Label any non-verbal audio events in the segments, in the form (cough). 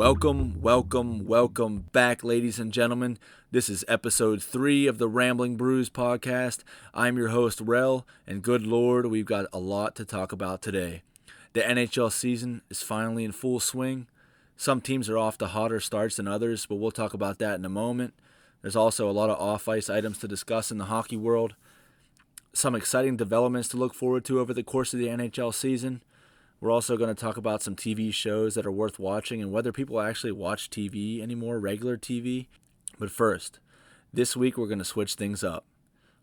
Welcome, welcome, welcome back, ladies and gentlemen. This is episode three of the Rambling Brews podcast. I'm your host, Rel, and good lord, we've got a lot to talk about today. The NHL season is finally in full swing. Some teams are off to hotter starts than others, but we'll talk about that in a moment. There's also a lot of off ice items to discuss in the hockey world, some exciting developments to look forward to over the course of the NHL season. We're also going to talk about some TV shows that are worth watching and whether people actually watch TV anymore, regular TV. But first, this week we're going to switch things up.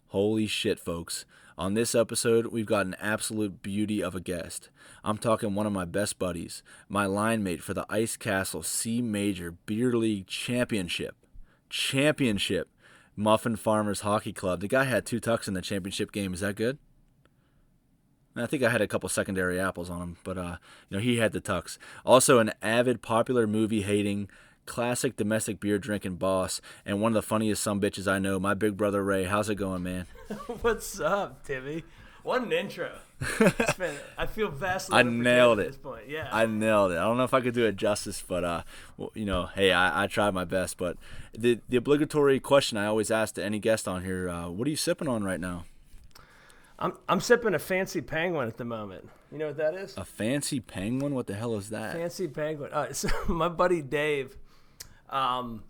Holy shit, folks. On this episode, we've got an absolute beauty of a guest. I'm talking one of my best buddies, my line mate for the Ice Castle C Major Beer League Championship. Championship. Muffin Farmers Hockey Club. The guy had two tucks in the championship game. Is that good? I think I had a couple secondary apples on him, but uh, you know he had the tucks. Also, an avid popular movie hating, classic domestic beer drinking boss, and one of the funniest some bitches I know. My big brother Ray. How's it going, man? (laughs) What's up, Timmy? What an intro! been, I feel vastly. (laughs) I nailed it. At this point. Yeah, I nailed it. I don't know if I could do it justice, but uh, well, you know, hey, I, I tried my best. But the the obligatory question I always ask to any guest on here: uh, What are you sipping on right now? I'm I'm sipping a fancy penguin at the moment. You know what that is? A fancy penguin? What the hell is that? Fancy penguin. Uh, so (laughs) my buddy Dave, um,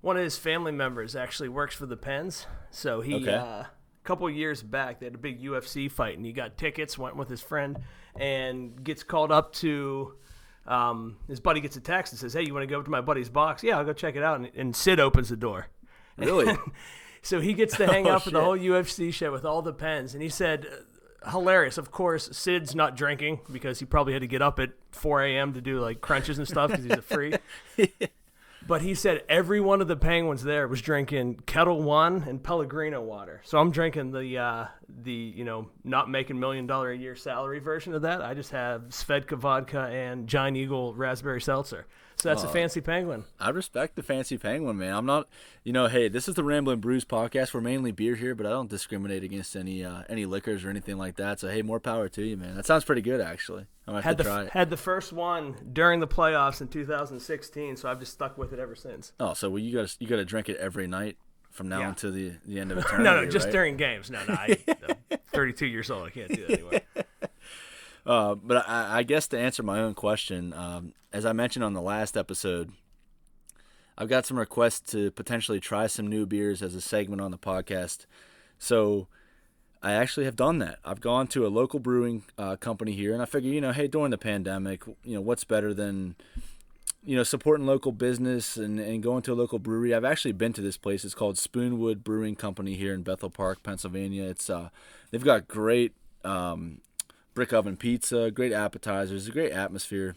one of his family members actually works for the Pens. So he, Okay. uh, a couple years back, they had a big UFC fight, and he got tickets. Went with his friend, and gets called up to. Um, his buddy gets a text and says, "Hey, you want to go up to my buddy's box? Yeah, I'll go check it out." And, and Sid opens the door. Really? (laughs) So he gets to (laughs) hang Oh, out for the whole UFC show with all the pens. And he said, hilarious. Of course, Sid's not drinking because he probably had to get up at 4 a.m. to do like crunches and stuff because he's a free. (laughs) But he said every one of the penguins there was drinking Ketel One and Pellegrino water. So I'm drinking the uh, the you know not making million dollar a year salary version of that. I just have Svedka vodka and Giant Eagle raspberry seltzer. So that's a fancy penguin. I respect the fancy penguin, man. I'm not, you know, hey, this is the Rambling Brews podcast. We're mainly beer here, but I don't discriminate against any uh, any liquors or anything like that. So hey, more power to you, man. That sounds pretty good, actually. I'm gonna have had to the try it. had the first one during the playoffs in 2016, so I've just stuck with it ever since. Oh, so well, you got to you got to drink it every night from now Yeah. until the the end of (laughs) eternity. No, no, just right? during games. No, no, I, I'm (laughs) 32 years old. I can't do that anymore. Uh, but I, I guess to answer my own question, um, as I mentioned on the last episode, I've got some requests to potentially try some new beers as a segment on the podcast. So I actually have done that. I've gone to a local brewing uh, company here, and I figure, you know, hey, during the pandemic, you know, what's better than you know supporting local business and, and going to a local brewery i've actually been to this place it's called spoonwood brewing company here in bethel park pennsylvania it's uh they've got great um, brick oven pizza great appetizers a great atmosphere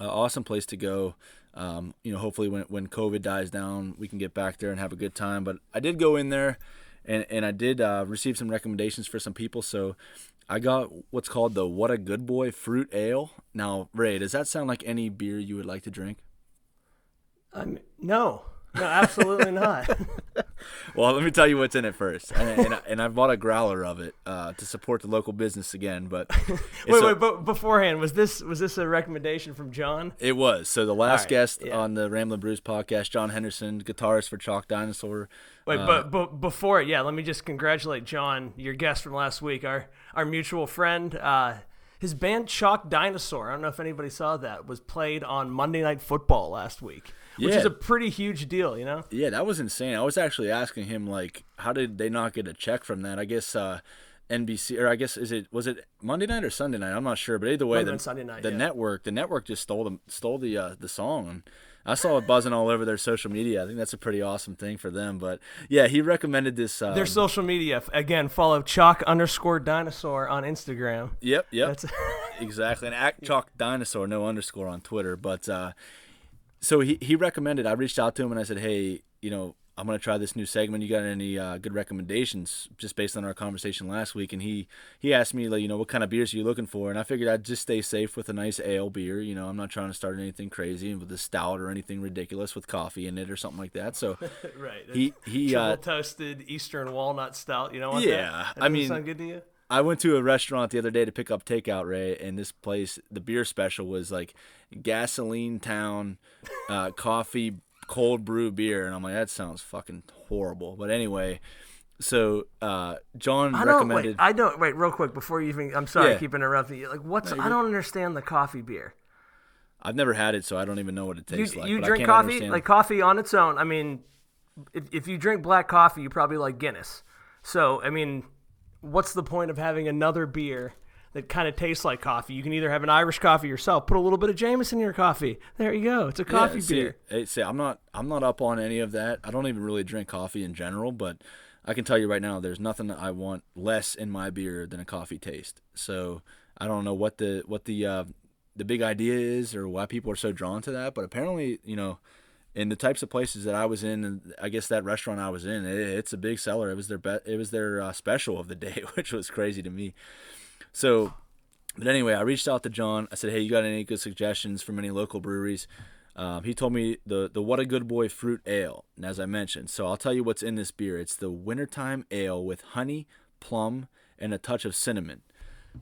uh, awesome place to go. Um, you know hopefully when, when covid dies down we can get back there and have a good time but i did go in there and, and i did uh, receive some recommendations for some people so i got what's called the what a good boy fruit ale. Now ray does that sound like any beer you would like to drink? I'm, no, no, absolutely not. (laughs) Well, let me tell you what's in it first, and, and, I, and I bought a growler of it uh, to support the local business again. But (laughs) wait, a- wait, but beforehand, was this was this a recommendation from John? it was so the last right, guest yeah. on the Ramblin' Brews podcast, John Henderson, guitarist for Chalk Dinosaur. Wait, Uh, but, but before it, yeah, let me just congratulate John, your guest from last week, our our mutual friend. Uh, his band Chalk Dinosaur, I don't know if anybody saw that, was played on Monday Night Football last week, which Yeah. is a pretty huge deal, you know. Yeah, that was insane. I was actually asking him like, how did they not get a check from that? I guess uh, NBC or I guess is it was it Monday night or Sunday night? I'm not sure, but either way, have the, Sunday night, the yeah. network the network just stole the stole the uh, the song. I saw it buzzing all over their social media. I think that's a pretty awesome thing for them. But yeah, he recommended this. Uh, Their social media again. Follow Chalk underscore Dinosaur on Instagram. Yep, yep. That's (laughs) exactly. And act chalk dinosaur, no underscore on Twitter. But uh, so he he recommended. I reached out to him and I said, hey, you know, I'm gonna try this new segment. You got any uh, good recommendations just based on our conversation last week? And he he asked me like, you know, what kind of beers are you looking for? And I figured I'd just stay safe with a nice ale beer. You know, I'm not trying to start anything crazy with a stout or anything ridiculous with coffee in it or something like that. So (laughs) right. he he uh, toasted Eastern walnut stout. You know what? Yeah, that? That I mean- sound good to you. I went to a restaurant the other day to pick up takeout, Ray, and this place, the beer special was like gasoline town, uh, (laughs) coffee, cold brew beer, and I'm like, that sounds fucking horrible. But anyway, so uh, John I don't recommended. wait. I don't wait. Real quick before you even. I'm sorry, I Yeah. keep interrupting you. Like, what's? No, I don't understand the coffee beer. I've never had it, so I don't even know what it You, tastes like. you drink coffee understand- like coffee on its own. I mean, if if you drink black coffee, you probably like Guinness. So I mean, what's the point of having another beer that kind of tastes like coffee? You can either have an Irish coffee yourself, put a little bit of Jameson in your coffee. There you go. It's a Yeah, coffee see, beer. hey, see, I'm not I'm not up on any of that. I don't even really drink coffee in general, but I can tell you right now, there's nothing that I want less in my beer than a coffee taste. So I don't know what the what the uh, the big idea is or why people are so drawn to that, but apparently, you know, in the types of places that I was in, and I guess that restaurant I was in, it, it's a big seller. It was their it was their uh, special of the day, (laughs) which was crazy to me. So but anyway, I reached out to John. I said, "Hey, you got any good suggestions from any local breweries?" Um, he told me the the What a Good Boy Fruit Ale, and as I mentioned, so I'll tell you what's in this beer. It's the wintertime ale with honey, plum, and a touch of cinnamon.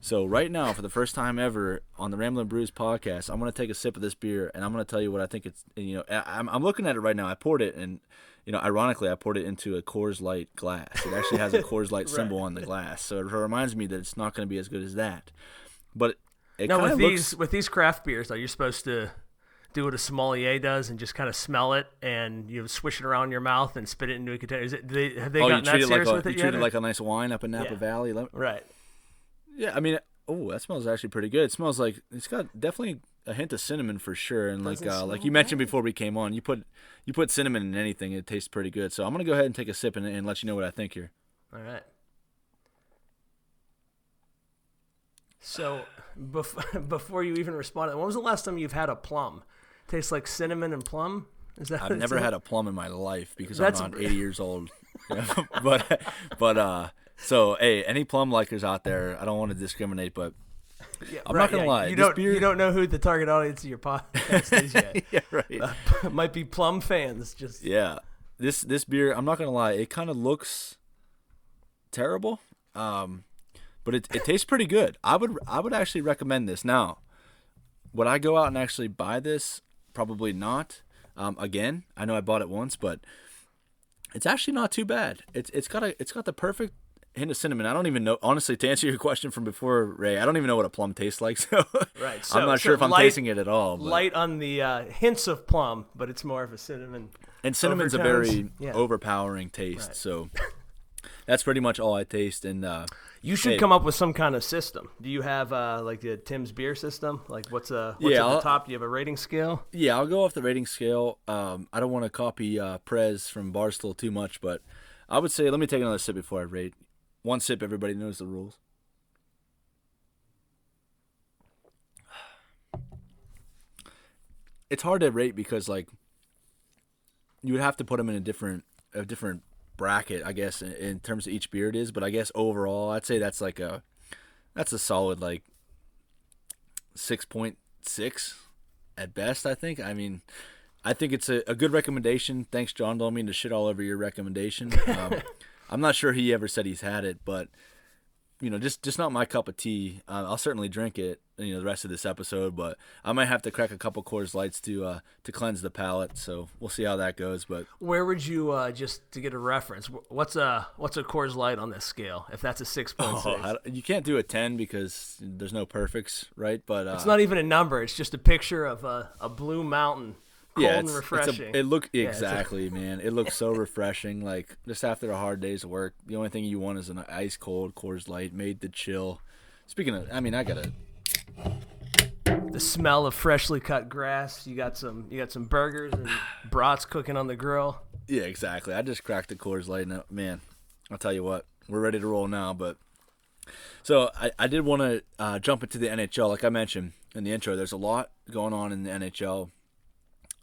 So right now, for the first time ever on the Ramblin' Brews podcast, I'm gonna take a sip of this beer, and I'm gonna tell you what I think it's. You know, I- I'm, I'm looking at it right now. I poured it, and you know, ironically, I poured it into a Coors Light glass. It actually has a (laughs) Coors Light symbol on the glass, so it reminds me that it's not gonna be as good as that. But it No, with of these with these craft beers, though, you're supposed to do what a sommelier does and just kind of smell it and you know, swish it around your mouth and spit it into a container. Is it? They, have they Oh, gotten that it like serious a with you it treat it or- like a nice wine up in Napa Yeah. Valley. Right. Yeah, I mean, oh, that smells actually pretty good. It smells like it's got definitely a hint of cinnamon for sure, and like uh, like you mentioned before we came on, you put you put cinnamon in anything, it tastes pretty good. So I'm gonna go ahead and take a sip and, and let you know what I think here. All right. So, bef- (laughs) before you even responded, when was the last time you've had a plum? Tastes like cinnamon and plum. Is that? I've (laughs) never had a plum in my life because That's- I'm not 80 years old. (laughs) but but uh, so hey, any plum likers out there, I don't want to discriminate, but Yeah, I'm not gonna yeah, lie, You don't. beer- You don't know who the target audience of your podcast is (laughs) yet. yeah, right. (laughs) Might be plum fans. Just Yeah, this this beer, I'm not gonna lie, it kind of looks terrible, um, but it, it tastes pretty good. I would I would actually recommend this. Now, would I go out and actually buy this? Probably not. Um, again, I know I bought it once, but it's actually not too bad. It's it's got a it's got the perfect hint of cinnamon. I don't even know honestly to answer your question from before, Ray. I don't even know what a plum tastes like, (laughs) so Right, so- I'm not so sure if I'm light- tasting it at all. But. light on the uh, hints of plum, but it's more of a cinnamon. And cinnamon's a very Yeah. overpowering taste, so that's pretty much all I taste. And uh, You should Hey. come up with some kind of system. Do you have uh, like the Tim's beer system? Like what's uh what's Yeah, at the top? Do you have a rating scale? yeah, I'll go off the rating scale. Um, I don't want to copy uh, Prez from Barstool too much, but I would say let me take another sip before I rate. One sip, everybody knows the rules. It's hard to rate because like you would have to put them in a different a different bracket, I guess, in, in terms of each beer it is. But I guess overall, I'd say that's like a that's a solid like six point six at best. I think. I mean, I think it's a, a good recommendation. Thanks, John. Don't mean to shit all over your recommendation. Um, (laughs) I'm not sure he ever said he's had it, but you know, just just not my cup of tea. Uh, I'll certainly drink it. You know, the rest of this episode, but I might have to crack a couple Coors Lights to uh, to cleanse the palate. So we'll see how that goes. But Where would you uh, just to get a reference? What's a what's a Coors Light on this scale? If that's a six point oh, you can't do a ten because there's no perfects, right? But uh, it's not even a number. It's just a picture of a, a blue mountain, cold yeah, and refreshing. a, it look a- exactly, man. It looks so refreshing. Like just after a hard day's work, the only thing you want is an ice cold Coors Light made to chill. Speaking of, I mean, I gotta. the smell of freshly cut grass. You got some you got some burgers and brats cooking on the grill. Yeah, exactly. I just cracked the Coors Light, and uh, man, I'll tell you what, we're ready to roll now. But so I, I did want to uh, jump into the NHL, like I mentioned in the intro. There's a lot going on in the NHL.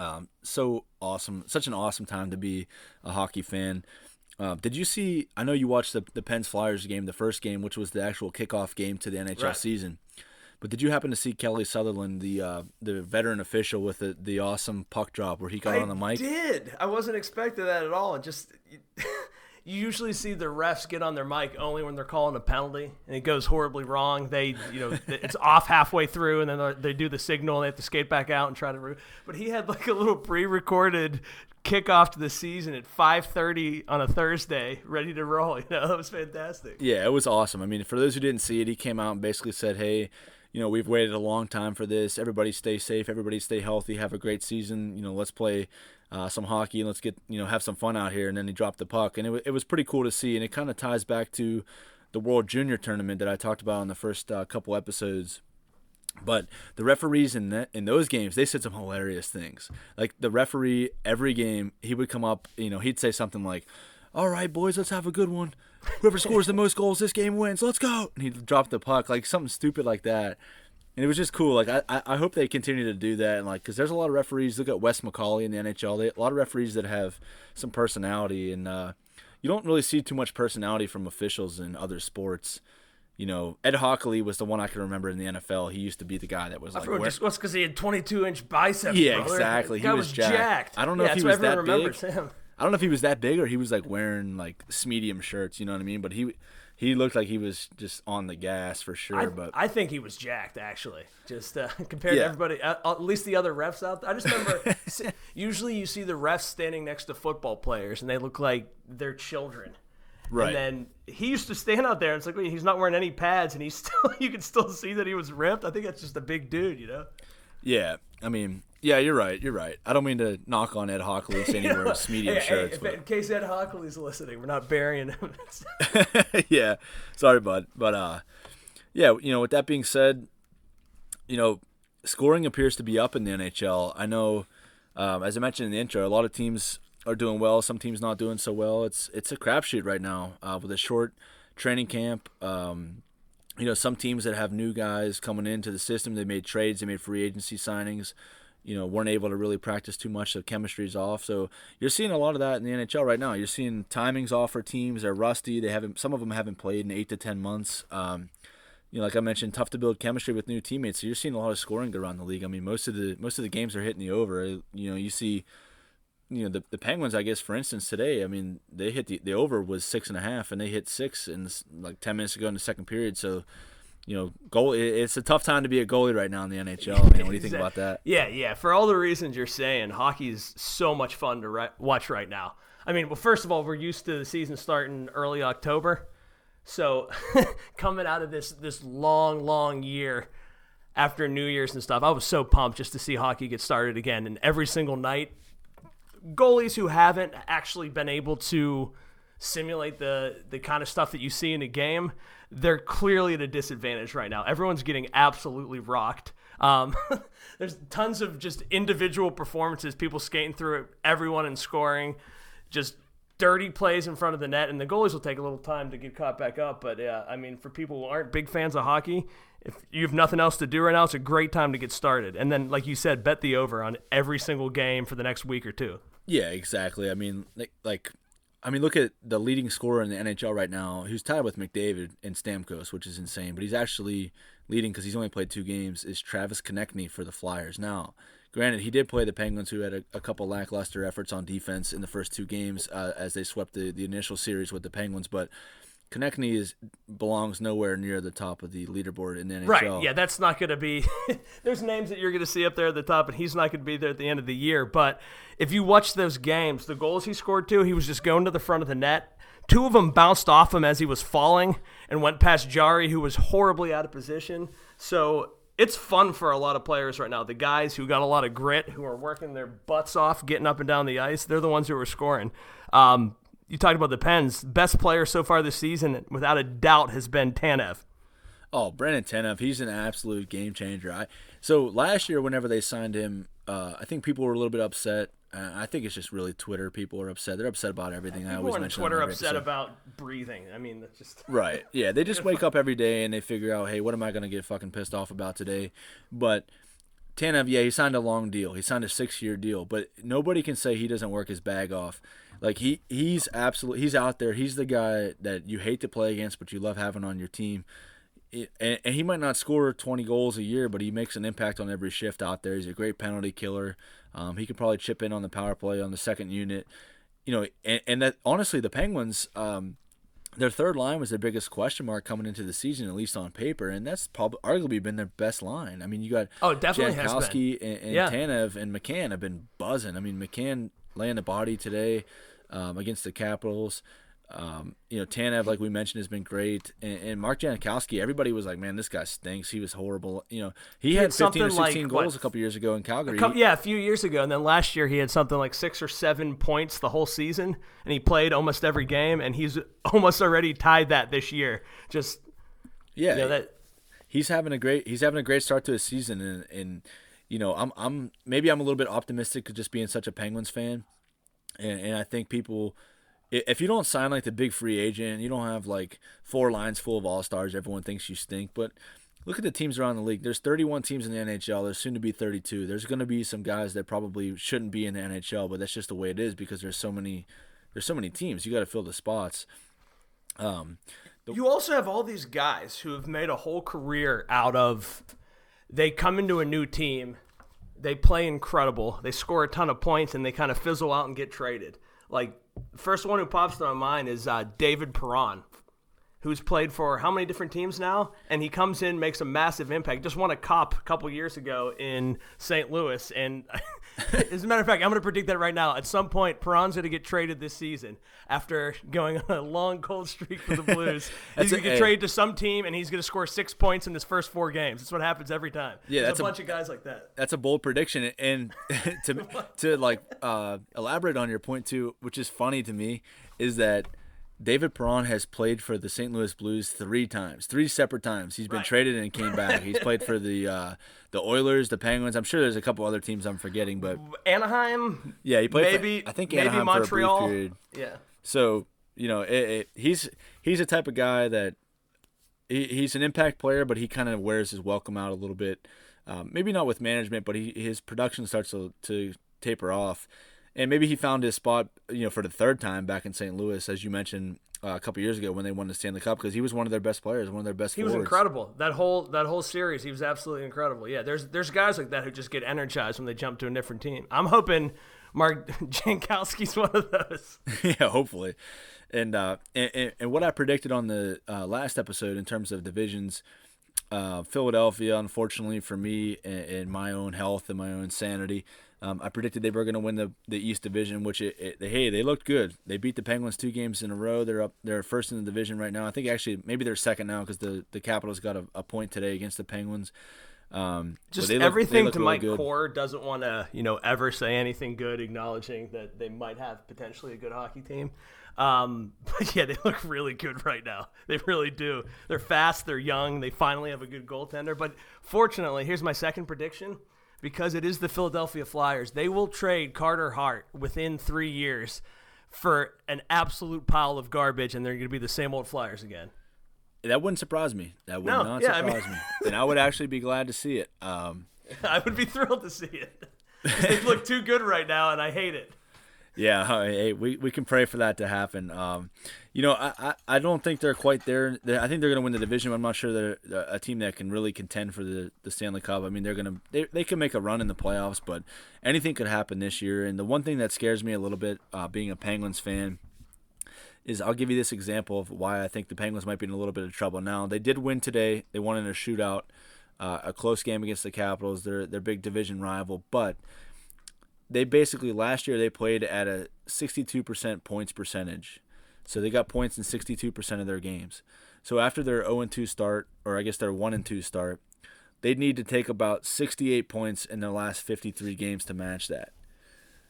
Um, so awesome, such an awesome time to be a hockey fan. Uh, did you see? I know you watched the the Pens Flyers game, the first game, which was the actual kickoff game to the NHL Right. season. But did you happen to see Kelly Sutherland, the uh, the veteran official, with the, the awesome puck drop where he got on the mic? I did. I wasn't expecting that at all. It just (laughs) you, usually see the refs get on their mic only when they're calling a penalty and it goes horribly wrong. They, you know, (laughs) it's off halfway through and then they do the signal and they have to skate back out and try to. But he had like a little pre-recorded kickoff to the season at 5:30 on a Thursday, ready to roll. You know, that was fantastic. Yeah, it was awesome. I mean, for those who didn't see it, he came out and basically said, "Hey, you know, we've waited a long time for this. Everybody stay safe. Everybody stay healthy. Have a great season. You know, let's play uh, some hockey and let's get you know have some fun out here." And then he dropped the puck, and it was it was pretty cool to see. And it kind of ties back to the World Junior Tournament that I talked about in the first uh, couple episodes. But the referees in that in those games, they said some hilarious things. Like the referee, every game, he would come up, you know, he'd say something like, "All right, boys, let's have a good one. Whoever scores the most goals this game wins. Let's go!" And he dropped the puck, like something stupid like that. And it was just cool. Like I, I hope they continue to do that. And like, because there's a lot of referees. Look at Wes McCauley in the NHL. They, a lot of referees that have some personality, and uh, you don't really see too much personality from officials in other sports you know, Ed Hochuli was the one I can remember in the NFL. He used to be the guy that was like, where, just because he had 22 inch biceps. Yeah, brother. exactly. He was, was jacked. jacked. I don't know yeah, if he was that big. him. I don't know if he was that big or he was like wearing like medium shirts. You know what I mean? But he he looked like he was just on the gas for sure. I, but I think he was jacked actually. Just uh, (laughs) compared Yeah. to everybody, uh, at least the other refs out there. I just remember. (laughs) usually, you see the refs standing next to football players, and they look like they're children. right. And then he used to stand out there. And it's like he's not wearing any pads, and he's (laughs) still. You can still see that he was ripped. I think that's just a big dude, you know. yeah. I mean, yeah, you're right. You're right. I don't mean to knock on Ed Hochuli saying (laughs) he wears medium Hey, hey, shirts. if- but- in case Ed Hochuli's listening, we're not burying him. (laughs) (laughs) yeah, sorry, bud. But uh, yeah, you know, with that being said, you know, scoring appears to be up in the NHL. I know, um, as I mentioned in the intro, a lot of teams are doing well. Some teams not doing so well. It's it's a crapshoot right now uh, with a short training camp. Um, you know, some teams that have new guys coming into the system, they made trades, they made free agency signings. You know, weren't able to really practice too much, so chemistry's off. So you're seeing a lot of that in the NHL right now. You're seeing timings off for teams. They're rusty. They haven't. Some of them haven't played in eight to ten months. Um, you know, like I mentioned, tough to build chemistry with new teammates. So you're seeing a lot of scoring around the league. I mean, most of the most of the games are hitting the over. You know, you see, you know, the the Penguins. I guess for instance today, I mean, they hit the the over was six and a half, and they hit six in like ten minutes ago in the second period. So, you know, goal. It's a tough time to be a goalie right now in the NHL. (laughs) Man, what do you think about that? Yeah, yeah. For all the reasons you're saying, hockey is so much fun to ri- watch right now. I mean, well, first of all, we're used to the season starting early October, so (laughs) coming out of this this long, long year after New Year's and stuff, I was so pumped just to see hockey get started again. And every single night, goalies who haven't actually been able to simulate the the kind of stuff that you see in a game, they're clearly at a disadvantage right now. Everyone's getting absolutely rocked. Um, (laughs) there's tons of just individual performances, people skating through it, everyone and scoring, just dirty plays in front of the net, and the goalies will take a little time to get caught back up. But yeah, I mean, for people who aren't big fans of hockey, if you have nothing else to do right now, it's a great time to get started. And then, like you said, bet the over on every single game for the next week or two. Yeah, exactly. I mean, like, like, I mean, look at the leading scorer in the NHL right now, who's tied with McDavid and Stamkos, which is insane. But he's actually leading because he's only played two games. Is Travis Konecny for the Flyers? Now, granted, he did play the Penguins, who had a, a couple lackluster efforts on defense in the first two games uh, as they swept the, the initial series with the Penguins. But Konecny is belongs nowhere near the top of the leaderboard in the NHL. Right. Yeah, that's not going to be. (laughs) there's names that you're going to see up there at the top, and he's not going to be there at the end of the year. But if you watch those games, the goals he scored two, he was just going to the front of the net. Two of them bounced off him as he was falling and went past Jarry, who was horribly out of position. So it's fun for a lot of players right now. The guys who got a lot of grit, who are working their butts off, getting up and down the ice, they're the ones who are scoring. Um, you talked about the Pens. Best player so far this season, without a doubt, has been Tanev. Oh, Brandon Tanev, he's an absolute game changer. I so last year, whenever they signed him, uh, I think people were a little bit upset. Uh, I think it's just really Twitter. People are upset. They're upset about everything. I always on mention Twitter upset episode. about breathing. I mean, that's just (laughs) Right. Yeah. They just wake up every day and they figure out, hey, what am I going to get fucking pissed off about today? But Tanev, yeah, he signed a long deal. He signed a six-year deal, but nobody can say he doesn't work his bag off. Like he, he's absolutely, he's out there. He's the guy that you hate to play against, but you love having on your team. It- and, and he might not score 20 goals a year, but he makes an impact on every shift out there. He's a great penalty killer. Um, he could probably chip in on the power play on the second unit. you know, and, and that honestly, the Penguins, um, their third line was their biggest question mark coming into the season, at least on paper, and that's probably arguably been their best line. I mean, you got oh, definitely Jankowski and, and yeah. Tanev and McCann have been buzzing. I mean, McCann laying the body today um, against the Capitals. Um, you know, Tanev, like we mentioned, has been great, and, and, Mark Jankowski. Everybody was like, "Man, this guy stinks. He was horrible." You know, he, he had, had 15 or 16 like, goals what, a couple years ago in Calgary. A couple, yeah, a few years ago, and then last year he had something like six or seven points the whole season, and he played almost every game, and he's (laughs) almost already tied that this year. Just yeah, you know, that he's having a great he's having a great start to his season, and, and you know, I'm I'm maybe I'm a little bit optimistic just being such a Penguins fan, and, and I think people if you don't sign like the big free agent, you don't have like four lines full of all stars. Everyone thinks you stink, but look at the teams around the league. There's 31 teams in the NHL. There's soon to be 32. There's going to be some guys that probably shouldn't be in the NHL, but that's just the way it is because there's so many. There's so many teams. You got to fill the spots. Um, the- you also have all these guys who have made a whole career out of. They come into a new team, they play incredible, they score a ton of points, and they kind of fizzle out and get traded. Like first one who pops to my mind is uh, David Perron, who's played for how many different teams now? And he comes in, makes a massive impact. Just won a cop a couple years ago in St. Louis. And (laughs) as a matter of fact, I'm going to predict that right now. At some point, Perron's going to get traded this season after going on a long cold streak for the (laughs) Blues. he's going to get traded to some team, and he's going to score six points in his first four games. That's what happens every time. Yeah, There's that's a bunch of guys like that. That's a bold prediction. And (laughs) to to like uh, elaborate on your point too, which is funny to me, is that – David Perron has played for the St. Louis Blues three times, three separate times. He's been right. traded and came back. He's (laughs) played for the uh, the Oilers, the Penguins. I'm sure there's a couple other teams I'm forgetting, but Anaheim. Yeah, he played. Maybe for, I think maybe Anaheim Montreal. for a brief period. Yeah. So you know, it, it, he's he's a type of guy that he, he's an impact player, but he kind of wears his welcome out a little bit. Um, maybe not with management, but he, his production starts to, to taper off and maybe he found his spot, you know, for the third time back in St. Louis, as you mentioned uh, a couple years ago when they won the Stanley Cup, because he was one of their best players, one of their best. He forwards. was incredible that whole that whole series. He was absolutely incredible. Yeah, there's there's guys like that who just get energized when they jump to a different team. I'm hoping Mark (laughs) Jankowski's one of those. (laughs) yeah, hopefully. And, uh, and and what I predicted on the uh, last episode in terms of divisions. Uh, Philadelphia, unfortunately for me and, and my own health and my own sanity, um, I predicted they were going to win the, the East Division, which it, it, hey they looked good. They beat the Penguins two games in a row. They're up. They're first in the division right now. I think actually maybe they're second now because the the Capitals got a, a, point today against the Penguins. Um, Just look, everything to really Mike good. Core doesn't want to you know ever say anything good, acknowledging that they might have potentially a good hockey team. Um, (laughs) but yeah, they look really good right now. They really do. They're fast. They're young. They finally have a good goaltender. But fortunately, here's my second prediction because it is the Philadelphia Flyers. They will trade Carter Hart within three years for an absolute pile of garbage, and they're going to be the same old Flyers again. That wouldn't surprise me. That would no, not yeah, surprise I mean... me. And I would actually be glad to see it. Um, (laughs) I would be thrilled to see it. (laughs) they look too good right now, and I hate it yeah, hey, we, we can pray for that to happen. Um, you know, I, I, I, don't think they're quite there. I think they're going to win the division. But I'm not sure they're a team that can really contend for the, the Stanley Cup. I mean, they're going to they, they can make a run in the playoffs, but anything could happen this year. And the one thing that scares me a little bit, uh, being a Penguins fan, is I'll give you this example of why I think the Penguins might be in a little bit of trouble. Now, they did win today. They won in a shootout, uh, a close game against the Capitals. They're their big division rival, but they basically last year they played at a 62% points percentage. So they got points in 62% of their games. So after their 0 2 start, or I guess their 1 2 start, they'd need to take about 68 points in their last 53 games to match that.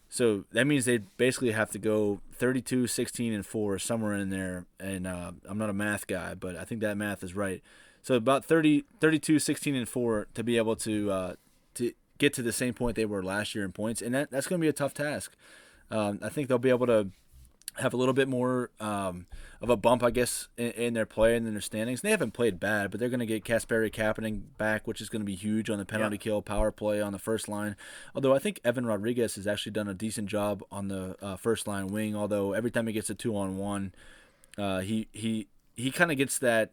So that means they basically have to go 32, 16, and 4, somewhere in there. And uh, I'm not a math guy, but I think that math is right. So about 30, 32, 16, and 4 to be able to uh, to get to the same point they were last year in points, and that, that's going to be a tough task. Um, I think they'll be able to have a little bit more um, of a bump, I guess, in, in, their play and in their standings. They haven't played bad, but they're going to get Kasperi Kapanen back, which is going to be huge on the penalty yeah. kill power play on the first line. Although I think Evan Rodrigues has actually done a decent job on the uh, first line wing. Although every time he gets a two on one, uh, he he he kind of gets that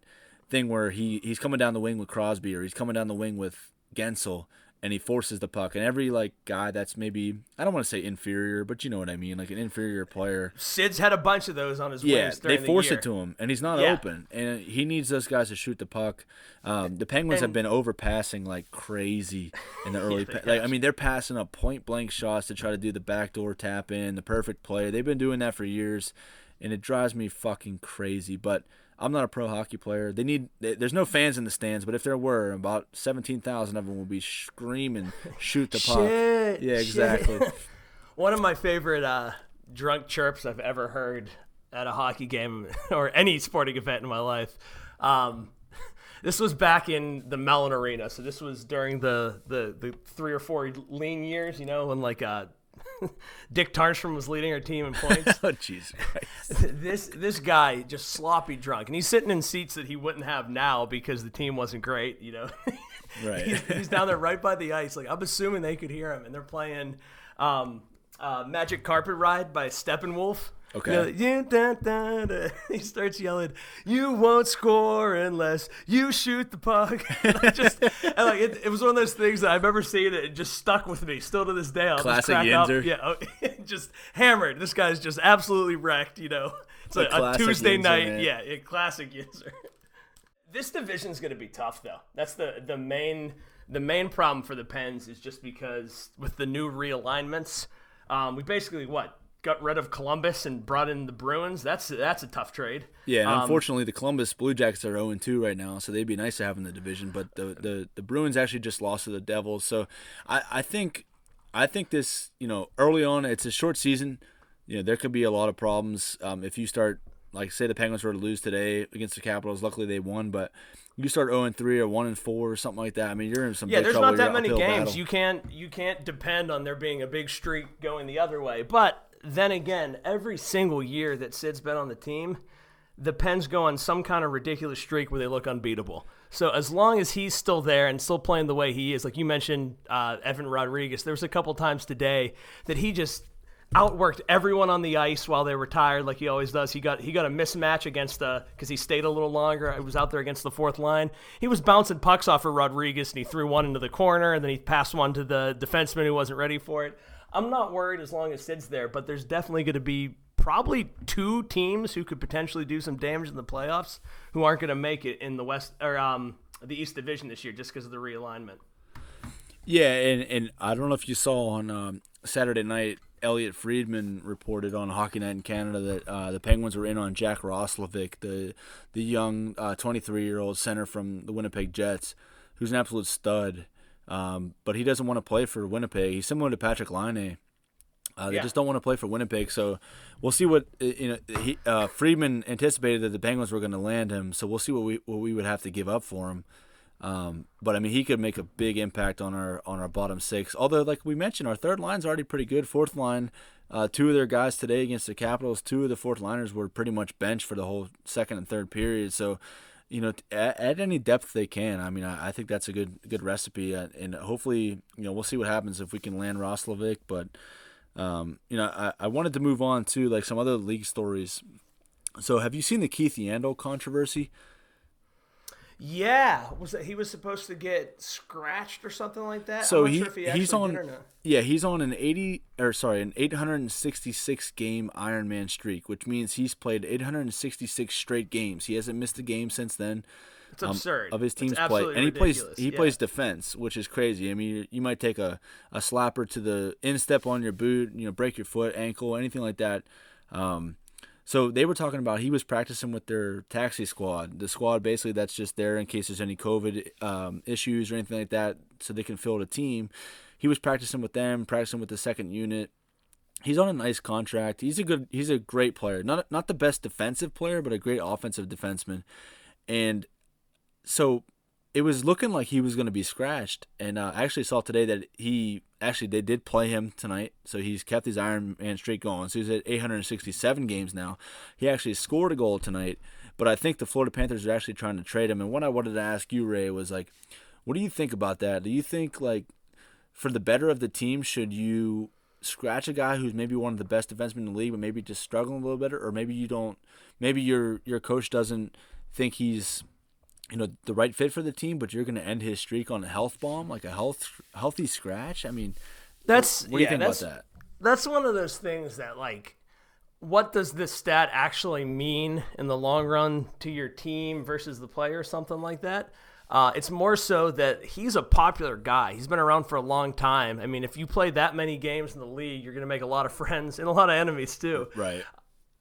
thing where he he's coming down the wing with Crosby or he's coming down the wing with Guentzel and he forces the puck. And every like guy that's maybe I don't want to say inferior, but you know what I mean, like an inferior player. Sid's had a bunch of those on his Yeah, they the force year. it to him, and he's not Yeah. open. And he needs those guys to shoot the puck. Um, the Penguins have been overpassing like crazy in the (laughs) early. they pa- like I mean, they're passing up point blank shots to try to do the backdoor tap in, the perfect play. They've been doing that for years, and it drives me fucking crazy. But I'm not a pro hockey player. They need. There's no fans in the stands, but if there were, about seventeen thousand of them would be screaming, "Shoot the puck!" Shit, Yeah, exactly. (laughs) One of my favorite uh, drunk chirps I've ever heard at a hockey game (laughs) or any sporting event in my life. Um, (laughs) this was back in the Mellon Arena, so this was during the the, the three or four lean years, you know, when like uh, (laughs) Dick Tarnstrom was leading our team in (laughs) points. oh Jesus Christ! (laughs) this this guy just sloppy drunk, and he's sitting in seats that he wouldn't have now because the team wasn't great, you know. Right. he's, he's down there right by the ice. Like I'm assuming they could hear him, and they're playing um, uh, "Magic Carpet Ride" by Steppenwolf. Okay. You know, da, da, da. (laughs) He starts yelling, "You won't score unless you shoot the puck." (laughs) And just and like it, it was one of those things that I've ever seen. It just stuck with me still to this day. I'll Classic just up. Yinzer. Yeah, oh, (laughs) just hammered. This guy's just absolutely wrecked. You know, it's a, a Tuesday Yinzer, night. man. Yeah, a classic Yinzer. This division's going to be tough, though. That's the the main the main problem for the Pens is just because with the new realignments, um, we basically what got rid of Columbus and brought in the Bruins. That's that's a tough trade. Yeah, Um, unfortunately, the Columbus Blue Jackets are 0 2 right now, so they'd be nice to have in the division. But the, the, the Bruins actually just lost to the Devils, so I, I think I think this you know early on it's a short season. You know there could be a lot of problems um, if you start like say the Penguins were to lose today against the Capitals. Luckily they won, but you start 0 3 or 1 and 4 or something like that. I mean you're in some Yeah, there's trouble. not that You're many games. battle. You can't you can't depend on there being a big streak going the other way. But then again, every single year that Sid's been on the team, the Pens go on some kind of ridiculous streak where they look unbeatable. So as long as he's still there and still playing the way he is, like you mentioned, uh, Evan Rodrigues, there was a couple times today that he just outworked everyone on the ice while they were tired, like he always does. He got he got a mismatch against the because he stayed a little longer. He was out there against the fourth line. He was bouncing pucks off of Rodrigues, and he threw one into the corner, and then he passed one to the defenseman who wasn't ready for it. I'm not worried as long as Sid's there, but there's definitely going to be probably two teams who could potentially do some damage in the playoffs who aren't going to make it in the West or um, the East Division this year just because of the realignment. Yeah, and, and I don't know if you saw on um, Saturday night, Elliotte Friedman reported on Hockey Night in Canada that uh, the Penguins were in on Jack Roslovic, the the young 23 year old center from the Winnipeg Jets, who's an absolute stud. Um, but he doesn't want to play for Winnipeg. He's similar to Patrick Laine. Uh, they Yeah. just don't want to play for Winnipeg. So we'll see what uh, you know. He, uh, Friedman anticipated that the Penguins were going to land him. So we'll see what we what we would have to give up for him. Um, but I mean, he could make a big impact on our on our bottom six. Although, like we mentioned, our third line's already pretty good. Fourth line, uh, two of their guys today against the Capitals, two of the fourth liners were pretty much benched for the whole second and third period. So, you know, at, add any depth they can. I mean, I, I think that's a good good recipe, uh, and hopefully, you know, we'll see what happens if we can land Roslovic. But um, you know, I, I wanted to move on to like some other league stories. So, have you seen the Keith Yandle controversy? Yeah, was that he was supposed to get scratched or something like that? So he, sure he he's on yeah he's on an 80 or sorry an 866 game Ironman streak, which means he's played 866 straight games. He hasn't missed a game since then. It's absurd. um, of his It's team's play, and he plays he Yeah. plays defense, which is crazy. I mean, you, you might take a, a slapper to the instep on your boot, you know, break your foot, ankle, anything like that. Um, so they were talking about he was practicing with their taxi squad, the squad basically that's just there in case there's any COVID um, issues or anything like that, so they can field a team. He was practicing with them, practicing with the second unit. He's on a nice contract. He's a good. He's a great player. Not not the best defensive player, but a great offensive defenseman. And so it was looking like he was going to be scratched. And uh, I actually saw today that he actually they did play him tonight, so he's kept his Iron Man streak going. So he's at 867 games now. He actually scored a goal tonight, but I think the Florida Panthers are actually trying to trade him. And what I wanted to ask you, Ray, was like, what do you think about that? Do you think like for the better of the team, should you scratch a guy who's maybe one of the best defensemen in the league, but maybe just struggling a little bit, or maybe you don't, maybe your your coach doesn't think he's you know, the right fit for the team, but you're going to end his streak on a health bomb, like a health healthy scratch. I mean, That's what do you yeah, think that's, about that? That's one of those things that like what does this stat actually mean in the long run to your team versus the player, something like that? Uh, it's more so that he's a popular guy. He's been around for a long time. I mean, if you play that many games in the league, you're going to make a lot of (laughs) friends and a lot of enemies too. Right.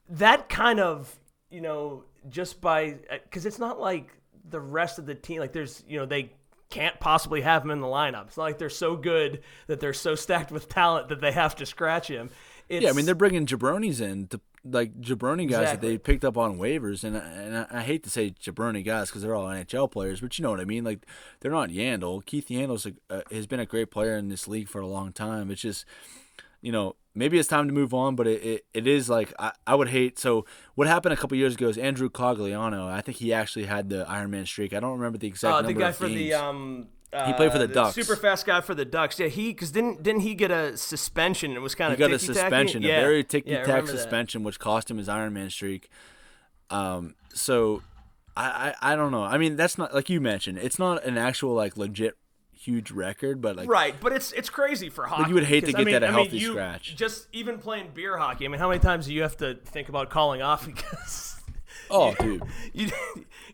That kind of, you know, just by because it's not like the rest of the team. Like there's, you know, they can't possibly have him in the lineup. It's not like they're so good that they're so stacked with talent that they have to scratch him. It's, yeah, I mean they're bringing jabronis in, to, like jabroni guys that they picked up on waivers, and I- and I, I hate to say jabroni guys because they're all NHL players, but you know what I mean. Like they're not Yandle. Keith Yandle's a, uh, has been a great player in this league for a long time. It's just, you know, maybe it's time to move on, but it, it, it is like I, I would hate. So what happened a couple years ago is Andrew Cogliano. I think he actually had the Iron Man streak. I don't remember the exact uh, number the guy for games. the um. He played for uh, the Ducks. Super fast guy for the Ducks. Yeah, he because didn't didn't he get a suspension? It was kind He of got a suspension, yeah. a very ticky yeah, tack remember that. suspension, which cost him his Iron Man streak. Um, so I, I I don't know. I mean, that's not like you mentioned. It's not an actual like legit huge record, but like Right, but it's it's crazy for hockey. you would hate to 'cause, I get mean- that a I mean, healthy you- scratch. Just even playing beer hockey. I mean, how many times do you have to think about calling off (laughs) because oh, dude. (laughs) you,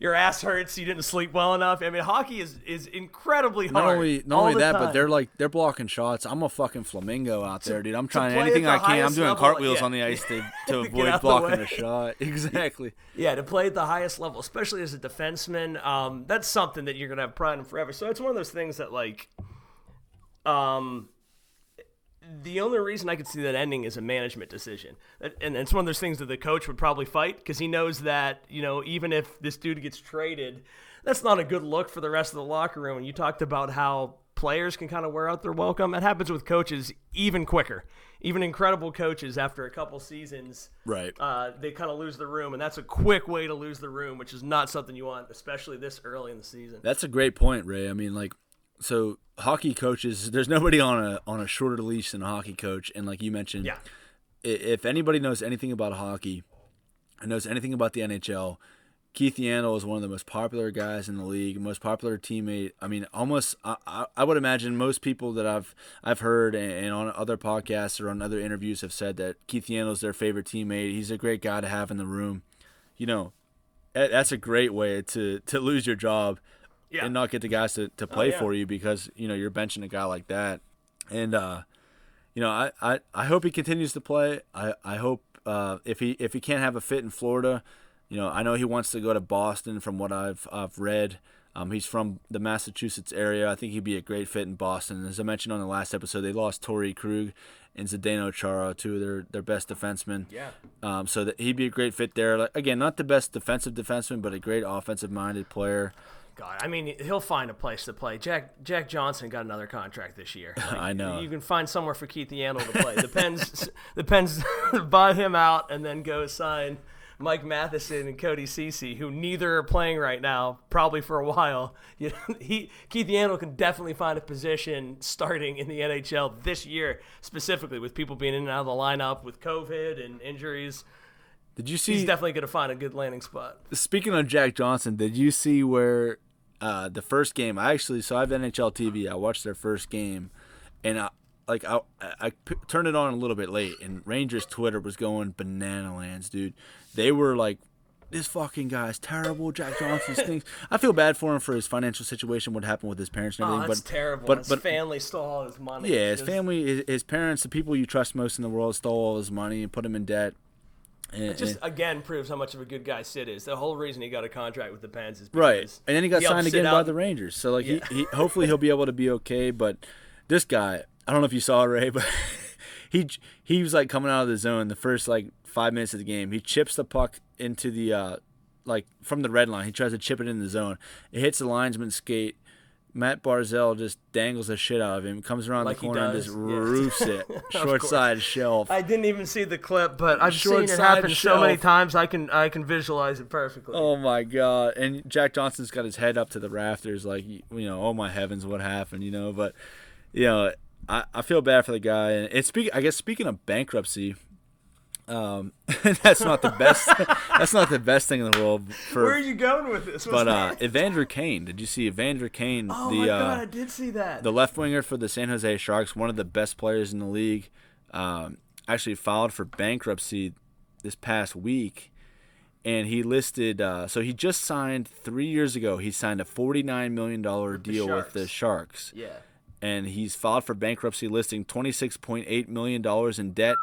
your ass hurts, you didn't sleep well enough? I mean, hockey is is incredibly Not hard. only not only that, but they're like they're blocking shots. I'm a fucking flamingo out there, dude. I'm trying anything I can. I'm doing level, cartwheels yeah. on the (laughs) ice to, to avoid blocking a shot. (laughs) Exactly. Yeah, to play at the highest level, especially as a defenseman, um, that's something that you're gonna have pride in forever. So it's one of those things that like, um, the only reason I could see that ending is a management decision, and it's one of those things that the coach would probably fight because he knows that you know even if this dude gets traded, that's not a good look for the rest of the locker room. And you talked about how players can kind of wear out their welcome. That happens with coaches even quicker. Even incredible coaches after a couple seasons Right. uh, they kind of lose the room, and that's a quick way to lose the room, which is not something you want, especially this early in the season. That's a great point, Ray. I mean, like, so hockey coaches, there's nobody on a on a shorter leash than a hockey coach, and like you mentioned, Yeah. if anybody knows anything about hockey and knows anything about the NHL, Keith Yandle is one of the most popular guys in the league, most popular teammate. I mean, almost I, I, I would imagine most people that I've I've heard and, and on other podcasts or on other interviews have said that Keith Yandle is their favorite teammate. He's a great guy to have in the room. You know, that's a great way to to lose your job Yeah. and not get the guys to, to play yeah. for you because you know you're benching a guy like that. And uh, you know, I, I, I hope he continues to play. I, I hope uh, if he if he can't have a fit in Florida, you know, I know he wants to go to Boston. From what I've I've read, um, he's from the Massachusetts area. I think he'd be a great fit in Boston. As I mentioned on the last episode, they lost Torrey Krug and Zdeno Chara, two of their their best defensemen. Yeah. Um, so that he'd be a great fit there. Like, again, not the best defensive defenseman, but a great offensive minded player. God, I mean, he'll find a place to play. Jack Jack Johnson got another contract this year. (laughs) Like, I know. You can find somewhere for Keith Yandle to play. Depends (laughs) depends (laughs) buy him out and then go sign Mike Matheson and Cody Ceci, who neither are playing right now, probably for a while. You know, he Keith Yandle can definitely find a position starting in the NHL this year, specifically with people being in and out of the lineup with COVID and injuries. Did you see? He's definitely going to find a good landing spot. Speaking of Jack Johnson, did you see where uh, the first game? I actually so I have NHL TV. I watched their first game, and I like I, I p- turned it on a little bit late, and Rangers Twitter was going banana lands, dude. They were like, "This fucking guy's terrible." Jack Johnson stinks. I feel bad for him for his financial situation, what happened with his parents and Oh, everything. that's but terrible. But his but family stole all his money. yeah, his Just- family, his, his parents, the people you trust most in the world, stole all his money and put him in debt. And, just again proves how much of a good guy Sid is. The whole reason he got a contract with the Pens is Right, and then he got helped signed again out. by the Rangers. So like Yeah. he, he, hopefully he'll be able to be okay. But this guy, I don't know if you saw Ray, (laughs) but he he was like coming out of the zone the first like five minutes of the game. He chips the puck into the uh like from the red line. He tries to chip it in the zone. It hits the linesman's skate. Matt Barzal just dangles the shit out of him. Comes around Like the corner and just yeah. roofs it (laughs) short side shelf. I didn't even see the clip, but I've Short seen it happen so many times. I can I can visualize it perfectly. Oh my god! And Jack Johnson's got his head up to the rafters, like you know, oh my heavens, what happened? You know, but you know, I, I feel bad for the guy. And it's speak. I guess speaking of bankruptcy, Um, (laughs) that's not the best. (laughs) that's not the best thing in the world. For, Where are you going with this? What's but uh. Evander Kane, did you see Evander Kane? oh the my uh, god, I did see that. the left winger for the San Jose Sharks, one of the best players in the league, um, actually filed for bankruptcy this past week, and he listed. Uh, so he just signed three years ago. He signed a forty-nine million dollar the deal with the Sharks, yeah. and he's filed for bankruptcy, listing twenty-six point eight million dollars in debt.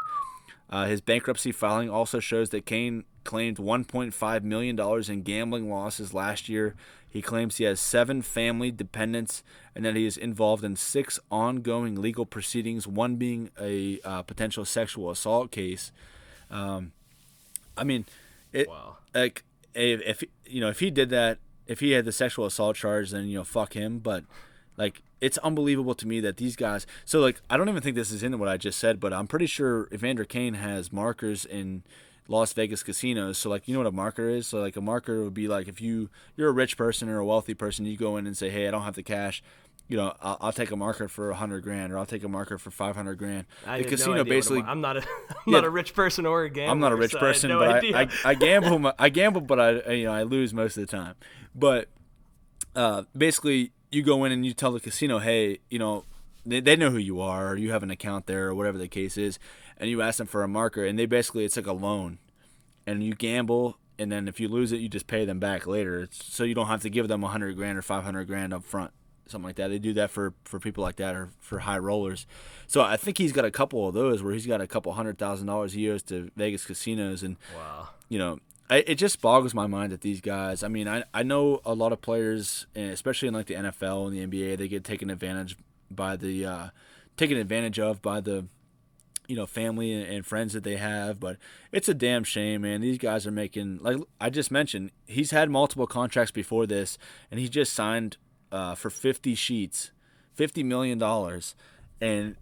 Uh, his bankruptcy filing also shows that Kane claimed $1.5 million in gambling losses last year. He claims he has seven family dependents and that he is involved in six ongoing legal proceedings, one being a uh, potential sexual assault case. Um, I mean, it, Wow. like if, if you know if he did that, if he had the sexual assault charge, then you know fuck him. But like it's unbelievable to me that these guys. So like I don't even think this is in what I just said, but I'm pretty sure Evander Kane has markers in Las Vegas casinos. So like you know what a marker is? So like a marker would be like if you you're a rich person or a wealthy person, you go in and say, hey, I don't have the cash. You know, I'll, I'll take a marker for a hundred grand, or I'll take a marker for five hundred grand. I the no casino a basically I'm not a (laughs) I'm not a rich person or a gambler. I'm not a rich so I person, no but idea. I, I, I (laughs) gamble. I gamble, but I you know I lose most of the time. But uh, basically, you go in and you tell the casino, hey, you know, they, they know who you are, or you have an account there, or whatever the case is, and you ask them for a marker, and they basically it's like a loan, and you gamble, and then if you lose it, you just pay them back later. It's, so you don't have to give them a hundred grand or five hundred grand up front, something like that. They do that for for people like that or for high rollers. So I think he's got a couple of those where he's got a couple hundred thousand dollars he owes to Vegas casinos, and wow. you know, it just boggles my mind that these guys. I mean, I I know a lot of players, especially in like the NFL and the NBA, they get taken advantage by the uh, taken advantage of by the you know family and, and friends that they have. But it's a damn shame, man. These guys are making like I just mentioned. He's had multiple contracts before this, and he just signed uh, for fifty sheets, fifty million dollars, and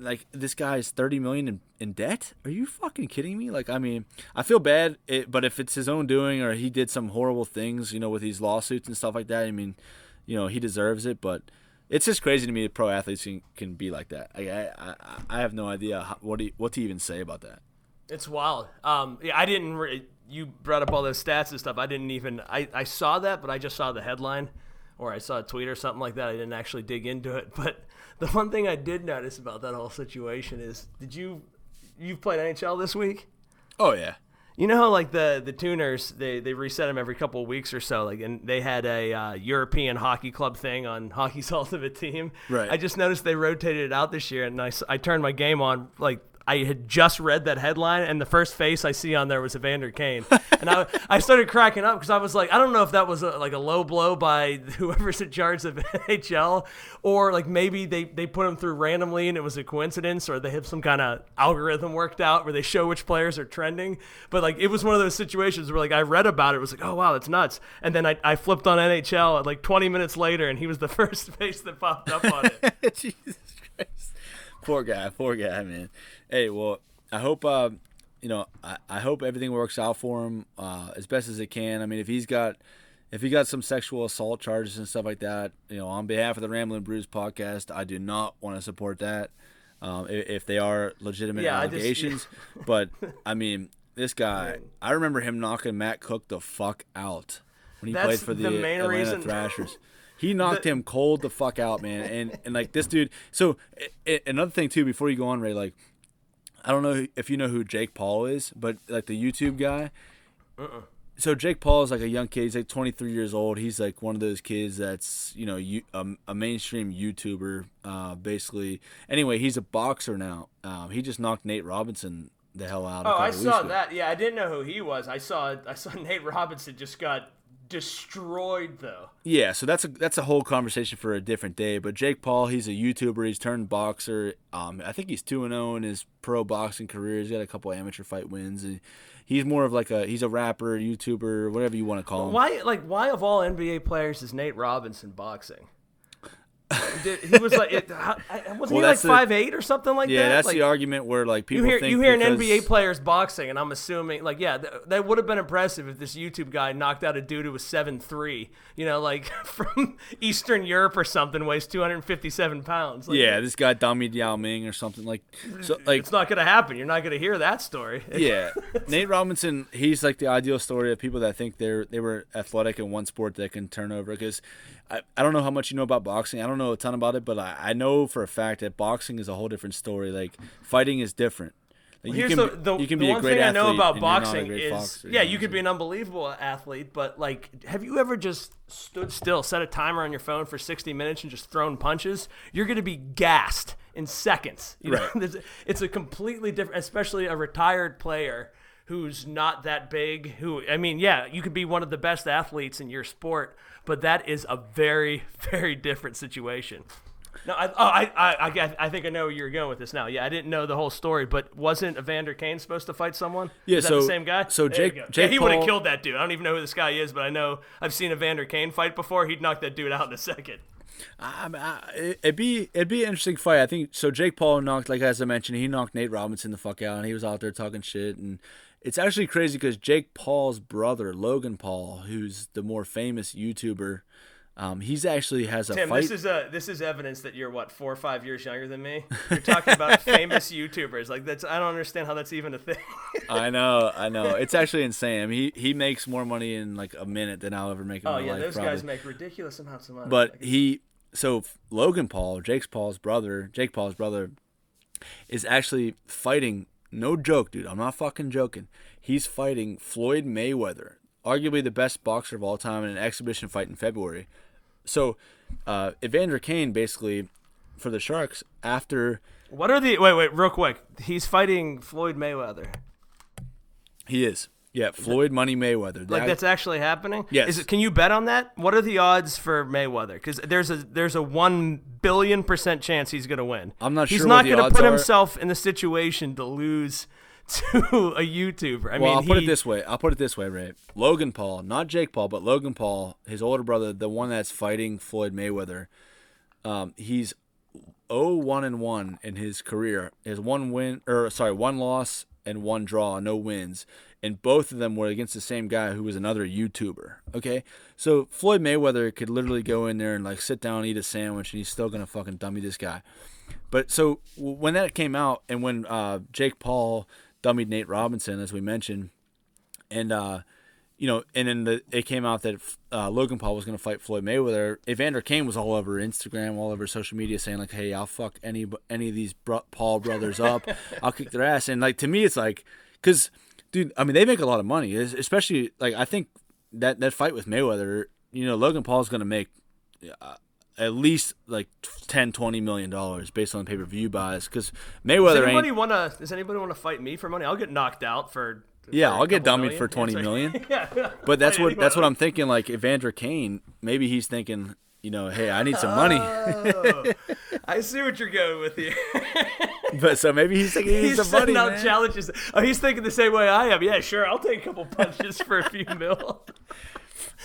like this guy is 30 million in, in debt are you fucking kidding me like i mean i feel bad it, but if it's his own doing or he did some horrible things you know with these lawsuits and stuff like that i mean you know he deserves it but it's just crazy to me that pro athletes can, can be like that I, I i have no idea how, what do what to even say about that It's wild. Um, yeah, I didn't. Re- you brought up all those stats and stuff. I didn't even. I, I saw that, but I just saw the headline, or I saw a tweet or something like that. I didn't actually dig into it. (laughs) But the one thing I did notice about that whole situation is, did you you've played NHL this week? oh yeah You know how like the the tuners they they reset them every couple of weeks or so. Like and they had a uh, European hockey club thing on Hockey's (laughs) Ultimate Team. Right. I just noticed they rotated it out this year, and I, I turned my game on like. I had just read that headline, and the first face I see on there was Evander Kane, and I, I started cracking up because I was like, I don't know if that was a, like a low blow by (laughs) whoever's in charge of (laughs) NHL, or like maybe they, they put him through randomly and it was a coincidence, or they have some kind of algorithm worked out where they show which players are trending. But like it was one of those situations where like I read about it, it was like, oh wow, that's nuts. And then I, I flipped on NHL like 20 minutes later, and he was the (laughs) first face that popped up on it. Jesus Christ. Poor guy, poor guy, man. Hey, well, I hope uh, you know, I, I hope everything works out for him uh, as best as it can. I mean, if he's got if he got some sexual assault charges and stuff like that, you know, on behalf of the Rambling Brews podcast, I do not want to support that. Um, if, if they are legitimate Yeah, I just- allegations, (laughs) but I mean, this guy, I remember him knocking Matt Cooke the fuck out when he That's played for the, the main Atlanta reason- Thrashers. (laughs) He knocked him cold the fuck out, man. And and like this dude. So i i another thing too, before you go on, Ray, like I don't know if you know who Jake Paul is, but like the YouTube guy. So Jake Paul is like a young kid. He's like 23 years old. He's like one of those kids that's you know you, a, a mainstream YouTuber, uh, basically. Anyway, he's a boxer now. Um, he just knocked Nate Robinson the hell out. Oh, I saw ago. that. Yeah, I didn't know who he was. I saw I saw (laughs) Nate Robinson just got destroyed though. Yeah, so that's a that's a whole conversation for a different day. But Jake Paul, he's a YouTuber. He's turned boxer. Um, I think he's two and zero in his pro boxing career. He's got a couple amateur fight wins. And he's more of like a he's a rapper, YouTuber, whatever you want to call him. Why like why of all NBA players is Nate Robinson boxing? Did- He was like, it, how, wasn't Well, he like five eight or something like Yeah, that? that's like, the argument where like people you hear you hear an NBA player's boxing, and I'm assuming like yeah, th- that would have been impressive if this YouTube guy knocked out a dude who was seven three, you know, like (laughs) from Eastern Europe or something, weighs 257 pounds. Like, Yeah, this guy dummied Yao Ming or something like. So (laughs) like it's not gonna happen. You're not gonna hear that story. (laughs) yeah, Nate Robinson. He's like the ideal story of people that think they're they were athletic in one sport that can turn over. Because I, I don't know how much you know about boxing. I don't know a ton about it, but I, I know for a fact that boxing is a whole different story. Like fighting is different. Like, Here's you the, can, the, you can the be a one thing I know about and you're not a boxing is boxer, yeah, know you could be an unbelievable athlete, but like, have you ever just stood still, set a timer on your phone for 60 minutes, and just thrown punches? You're gonna be gassed in seconds. (laughs) You? Right. There's- it's a completely different, especially a retired player who's not that big. Who I mean, yeah, you could be one of the best athletes in your sport, but that is a very, (laughs) very different situation. No, I, oh, I, I, I, I think I know where you're going with this now. Yeah, I didn't know the whole story, but wasn't Evander Kane supposed to fight someone? Yeah, is that so- the same guy. so Jake- Jake yeah, he would have killed that dude. I don't even know who this guy is, but I know I've seen Evander Kane fight before. He'd knock that dude out in a second. I, it'd be it'd be an interesting fight. I think so. Jake Paul knocked, like as I mentioned, he knocked Nate Robinson the fuck out, and he was out there talking shit. And it's actually crazy because Jake Paul's brother, Logan Paul, who's the more famous YouTuber, um, he's actually has a Tim, fight. this is a this is evidence that you're what four or five years younger than me. You're talking about (laughs) famous YouTubers. Like that's I don't understand how that's even a thing. I know, I know. It's actually insane. I mean, he he makes more money in like a minute than I'll ever make in oh my yeah, life. those probably. guys make ridiculous amounts of money. But he, so Logan Paul, Jake's Paul's brother, Jake Paul's brother, is actually fighting. No joke, dude. I'm not fucking joking. He's fighting Floyd Mayweather, arguably the best boxer of all time, in an exhibition fight in February. So, uh, Evander Kane basically for the Sharks after what are the wait wait real quick? He's fighting Floyd Mayweather. he is yeah Floyd Money Mayweather. Like That- that's actually happening. Yes. Is it, can you bet on that? What are the odds for Mayweather? Because there's a there's a one billion percent chance he's gonna win. I'm not He's sure not the gonna put are. himself in the situation to lose (laughs) to a YouTuber. I Well, mean, I'll put it this way. I'll put it this way, Ray. Logan Paul, not Jake Paul, but Logan Paul, his older brother, the one that's fighting Floyd Mayweather. Um, he's 0-1 and 1 in his career. He has one win or sorry, one loss and one draw, no wins. And both of them were against the same guy who was another YouTuber. Okay? So Floyd Mayweather could literally go in there and like sit down, and eat a sandwich, and he's still gonna fucking dummy this guy. But so when that came out, and when uh, Jake Paul dummied Nate Robinson, as we mentioned, and uh, you know, and then the, it came out that uh, Logan Paul was going to fight Floyd Mayweather. Evander Kane was all over Instagram, all over social media, saying like, "Hey, I'll fuck any any of these bro- Paul brothers up. I'll kick their ass." And like to me, it's like, because dude, I mean, they make a lot of money, especially like I think that that fight with Mayweather, you know, Logan Paul's going to make. Uh, at least like 10 20 million dollars based on pay-per-view buys because Does mayweather anybody ain't want to? Does anybody want to fight me for money? I'll get knocked out for. yeah for i'll get dummied for 20 million. million (laughs) yeah, But that's what that's what. I'm thinking. Like Evander Kane, maybe he's thinking, you know, hey, I need some money. Oh, I (laughs) see what you're going with here. but so maybe he's thinking he needs He's some money. out man. challenges. Oh, he's thinking the same way I am. Yeah, sure. I'll take a couple punches for a few mil.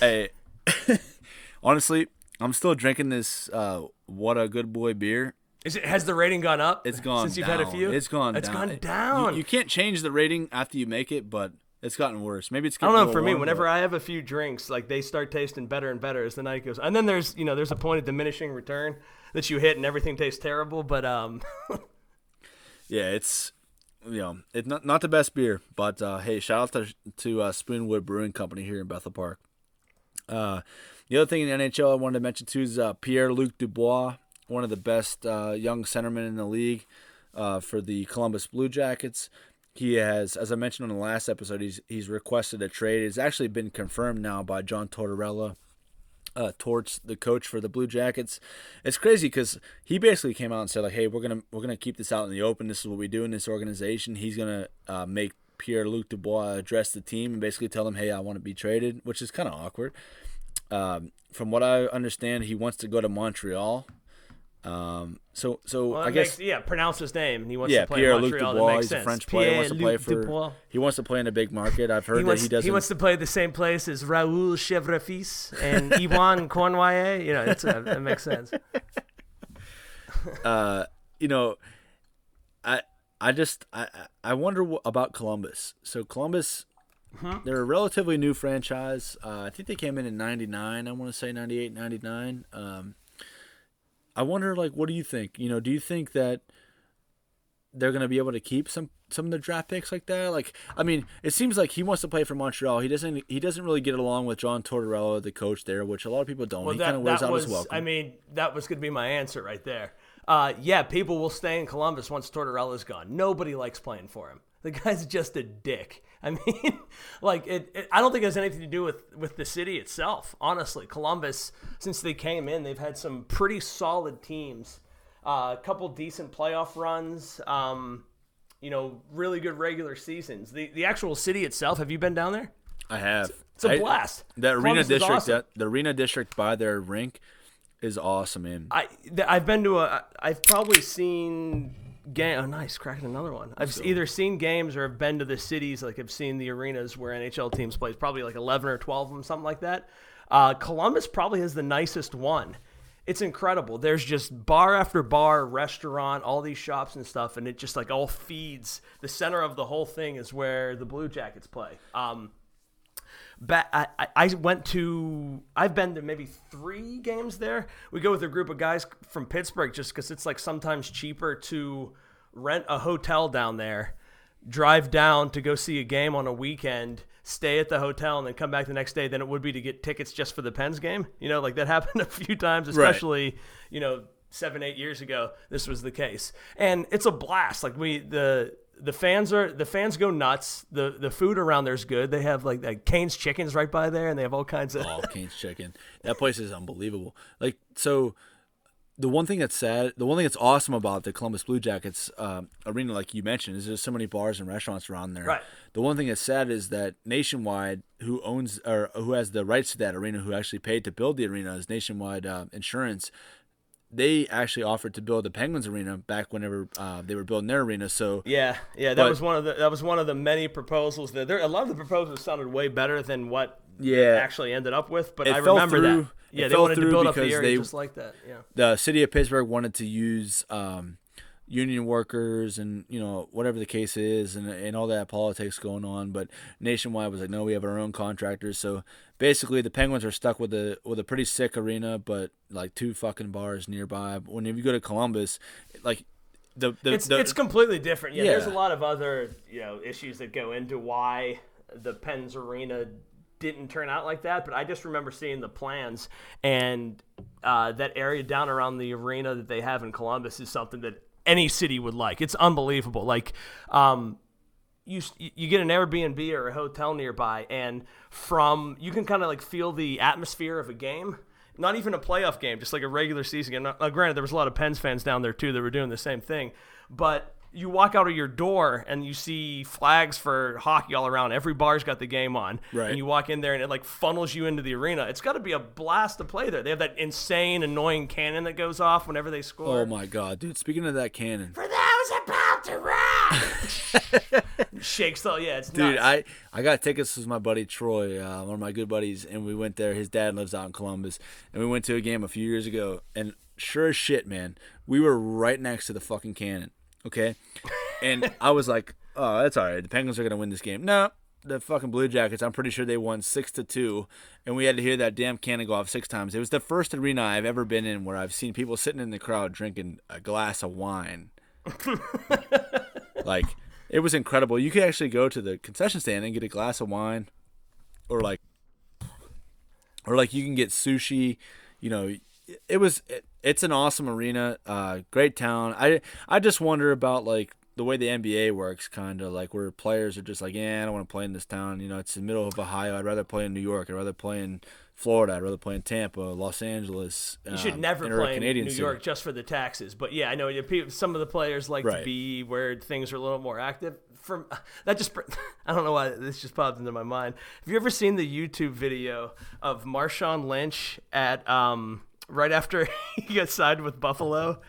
Hey, (laughs) honestly, I'm still drinking this. Uh, what a good boy beer. Is it? Has the rating gone up? It's gone. since you've had a few. It's gone. It's down. gone down. You, you can't change the rating after you make it, but it's gotten worse. Maybe it's. I don't know. For me, warm, whenever but- I have a few drinks, like they start tasting better and better as the night goes. And then there's, you know, there's a point of diminishing return that you hit and everything tastes terrible. But um, (laughs) yeah, it's you know, it's not not the best beer, but uh, hey, shout out to to uh, Spoonwood Brewing Company here in Bethel Park. Uh, the other thing in the NHL I wanted to mention too is uh, Pierre Luc Dubois, one of the best uh, young centermen in the league uh, for the Columbus Blue Jackets. He has, as I mentioned on the last episode, he's he's requested a trade. It's actually been confirmed now by John Tortorella uh, Torts, the coach for the Blue Jackets. It's crazy because he basically came out and said like, "Hey, we're gonna we're gonna keep this out in the open. This is what we do in this organization." He's gonna uh, make Pierre Luc Dubois address the team and basically tell them, "Hey, I want to be traded," which is kind of awkward. Um, from what I understand, he wants to go to Montreal. Um, so so well, I guess makes, yeah, pronounce his name. He wants yeah, to play Pierre Luc. Dubois. He's a. French player. He wants to play Pierre-Luc for. Dubois. He wants to play in a big market. I've heard He that wants, he doesn't. he wants to play the same place as Raoul Chevrefils and (laughs) Yvonne Cornwallet. You know, that's a, that makes sense. uh, you know, I I just I I wonder wh- about Columbus. So Columbus, Mm-hmm. they're a relatively new franchise. Uh, I think they came in in '99. I want to say '98, '99. Um, I wonder, like, what do you think? You know, do you think that they're going to be able to keep some some of the draft picks like that? Like, I mean, it seems like he wants to play for Montreal. He doesn't. He doesn't really get along with John Tortorella, the coach there, which a lot of people don't. Well, he kind of wears out was, his welcome. I mean, that was going to be my answer right there. Uh, yeah, people will stay in Columbus once Tortorella's gone. Nobody likes playing for him. The guy's just a dick. I (laughs) mean, like it, it, I don't think it has anything to do with with the city itself. Honestly, Columbus, since they came in, they've had some pretty solid teams. Uh, a couple decent playoff runs. Um, you know, really good regular seasons. The the actual city itself. Have you been down there? I have. It's a I- blast. The arena Columbus district, awesome. that the arena district by their rink, is awesome, man. I I've been to a I've probably seen game. Oh, nice, cracking another one. I've either seen games or have been to the cities. Like I've seen the arenas where NHL teams play. Probably like eleven or twelve of them, something like that. Uh, Columbus probably has the nicest one. It's incredible. There's just bar after bar, restaurant, all these shops and stuff, and it just like all feeds. The center of the whole thing is where the Blue Jackets play. Um, ba- I, I- I went to I've been to maybe three games there. We go with a group of guys from Pittsburgh just because it's like sometimes cheaper to rent a hotel down there, drive down to go see a game on a weekend, stay at the hotel, and then come back the next day than it would be to get tickets just for the Pens game. You know, like that (laughs) happened a few times, especially you know seven eight years ago. This was the case, and it's a blast. Like we the the fans are the fans go nuts. The the food around there's good. They have like, like Kane's chickens right by there, and they have all kinds of. Oh, Kane's (laughs) chicken. That place is unbelievable. Like so, the one thing that's sad, the one thing that's awesome about the Columbus Blue Jackets um, arena, like you mentioned, is there's so many bars and restaurants around there. Right. The one thing that's sad is that Nationwide, who owns or who has the rights to that arena, who actually paid to build the arena, is Nationwide uh, Insurance. They actually offered to build the Penguins arena back whenever uh, they were building their arena. So Yeah, yeah, that But- was one of the that was one of the many proposals. That there, a lot of the proposals sounded way better than what Yeah. actually ended up with. But It I remember through- that. Yeah, they fell wanted to build up the area they- just like that. Yeah. the city of Pittsburgh wanted to use um, union workers and you know whatever the case is and, and all that politics going on but nationwide was like no we have our own contractors so basically the penguins are stuck with a with a pretty sick arena but like two fucking bars nearby when if you go to columbus like the, the, it's the it's completely different. Yeah, there's a lot of other you know issues that go into why the Pens Arena didn't turn out like that. But I just remember seeing the plans and uh, that area down around the arena that they have in Columbus is something that any city would like. It's unbelievable. Like. Um, you you get an Airbnb or a hotel nearby, and from you can kind of like feel the atmosphere of a game. Not even a playoff game, just like a regular season game. Now, granted, there was a lot of Pens fans down there too that were doing the same thing, but you walk out of your door and you see flags for hockey all around. Every bar's got the game on, Right. and you walk in there and it like funnels you into the arena. It's got to be a blast to play there. They have that insane, annoying cannon that goes off whenever they score. oh my god dude speaking of that cannon For those about to rock. (laughs) Shakes all. yeah, it's Dude, nuts. I, I got tickets with my buddy Troy, uh, one of my good buddies, and we went there. His dad lives out in Columbus, and we went to a game a few years ago. And sure as shit, man, we were right next to the fucking cannon. Okay, and I was like, oh, that's all right. The Penguins are gonna win this game. No, the fucking Blue Jackets. I'm pretty sure they won six to two, and we had to hear that damn cannon go off six times. It was the first arena I've ever been in where I've seen people sitting in the crowd drinking a glass of wine. (laughs) like it was incredible. You could actually go to the concession stand and get a glass of wine, or like, or like you can get sushi. You know, it was it, it's an awesome arena, uh, great town. I I just wonder about like the way the NBA works, kind of like where players are just like, yeah, I don't want to play in this town. You know, it's the middle of Ohio. I'd rather play in New York. I'd rather play in Florida. I'd rather play in Tampa, Los Angeles. You should um, never in a play in New city. York just for the taxes. But yeah, I know some of the players like to be where things are a little more active. From (laughs) that just (laughs) I don't know why this just popped into my mind. Have you ever seen the YouTube video of Marshawn Lynch at um right after (laughs) he got signed with Buffalo?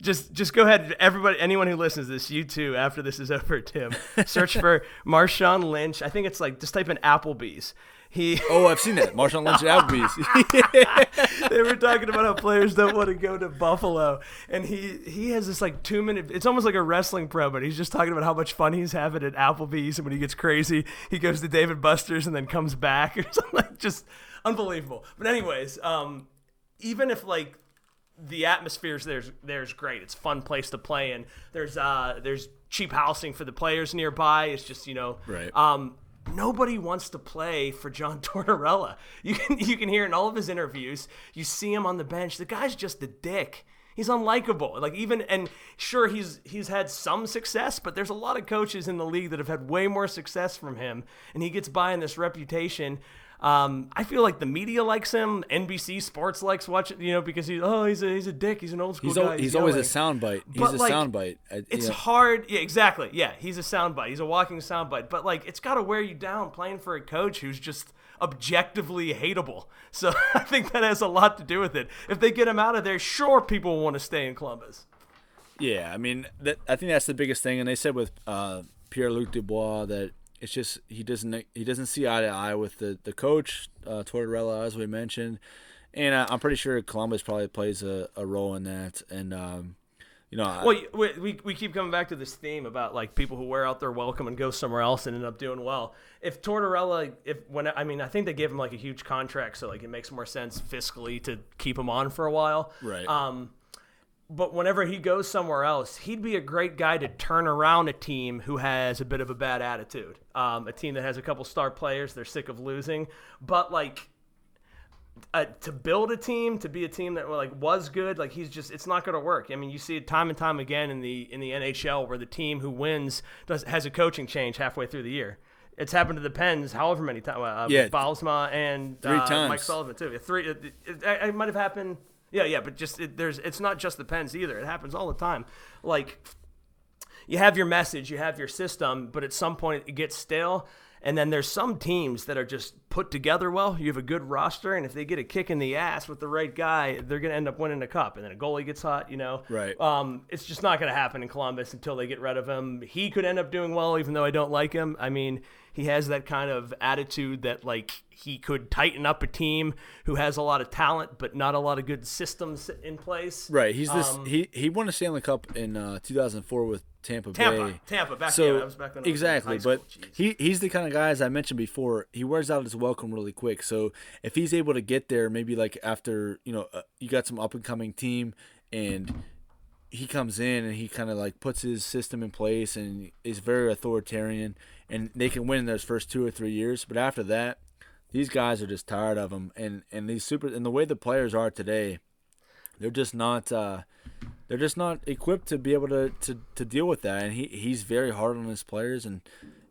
just just go ahead. Everybody, anyone who listens to this, you too. After this is (laughs) over, Tim, search for (laughs) Marshawn Lynch. I think it's like just type in Applebee's. He Oh, I've seen that. Marshawn Lynch at Applebee's. they were talking about how players don't want to go to Buffalo, and he he has this like two minute. It's almost like a wrestling pro, but he's just talking about how much fun he's having at Applebee's, and when he gets crazy, he goes to David Buster's and then comes back or something. Like, just unbelievable. But anyways, um, even if like the atmosphere's there's there's great. It's a fun place to play in. There's uh there's cheap housing for the players nearby. It's just you know Right. um nobody wants to play for John (laughs) Tortorella. You can you can hear in all of his interviews. You see him on the bench. The guy's just a dick. He's unlikable. Like even and sure he's he's had some success, but there's a lot of coaches in the league that have had way more success from him, and he gets by in this reputation. Um, I feel like the media likes him. NBC Sports likes watching, you know, because he's oh he's a he's a dick. He's an old school He's, guy. al- he's always a soundbite. He's But, a like, soundbite. I- It's yeah. hard. Yeah, exactly. Yeah, he's a soundbite. He's a walking soundbite. But like, it's got to wear you down playing for a coach who's just objectively hateable. So (laughs) I think that has a lot to do with it. If they get him out of there, sure, people want to stay in Columbus. Yeah, I mean, that, I think that's the biggest thing. And they said with uh, Pierre Luc Dubois that it's just he doesn't he doesn't see eye to eye with the the coach uh, Tortorella, as we mentioned, and uh, I'm pretty sure Columbus probably plays a, a role in that. And um, you know, I- Well, we, we, we keep coming back to this theme about like people who wear out their welcome and go somewhere else and end up doing well. If Tortorella, if when I mean, I think they gave him like a huge contract, so like it makes more sense fiscally to keep him on for a while. Right. Um, but whenever he goes somewhere else, he'd be a great guy to turn around a team who has a bit of a bad attitude. Um, a team that has a couple star players, they're sick of losing, but like uh, to build a team, to be a team that like was good, like he's just it's not going to work. I mean, you see it time and time again in the in the NHL where the team who wins does has a coaching change halfway through the year. It's happened to the Pens however many times. Uh, Yeah. Bylsma and uh. Mike Sullivan too. Three. It, it, it, it might have happened. Yeah, yeah, but just it, there's it's not just the Pens either. It happens all the time. Like you have your message, you have your system, but at some point it gets stale. And then there's some teams that are just put together well. You have a good roster, and if they get a kick in the ass with the right guy, they're going to end up winning a cup. And then a goalie gets hot, you know. Right. Um, it's just not going to happen in Columbus until they get rid of him. He could end up doing well, even though I don't like him. I mean, he has that kind of attitude that like he could tighten up a team who has a lot of talent, but not a lot of good systems in place. right. He's this. Um, he he won a Stanley Cup in uh, 2004 with Tampa, Tampa, Bay. Tampa, back so yeah, that was back when I exactly, but he he's the kind of guy as I mentioned before. He wears out his welcome really quick. So if he's able to get there, maybe like after you know uh, you got some up and coming team, and he comes in and he kind of like puts his system in place and is very authoritarian, and they can win in those first two or three years. But after that, these guys are just tired of him, and and these super and the way the players are today, they're just not. Uh, they're just not equipped to be able to, to, to deal with that. And he, he's very hard on his players. And,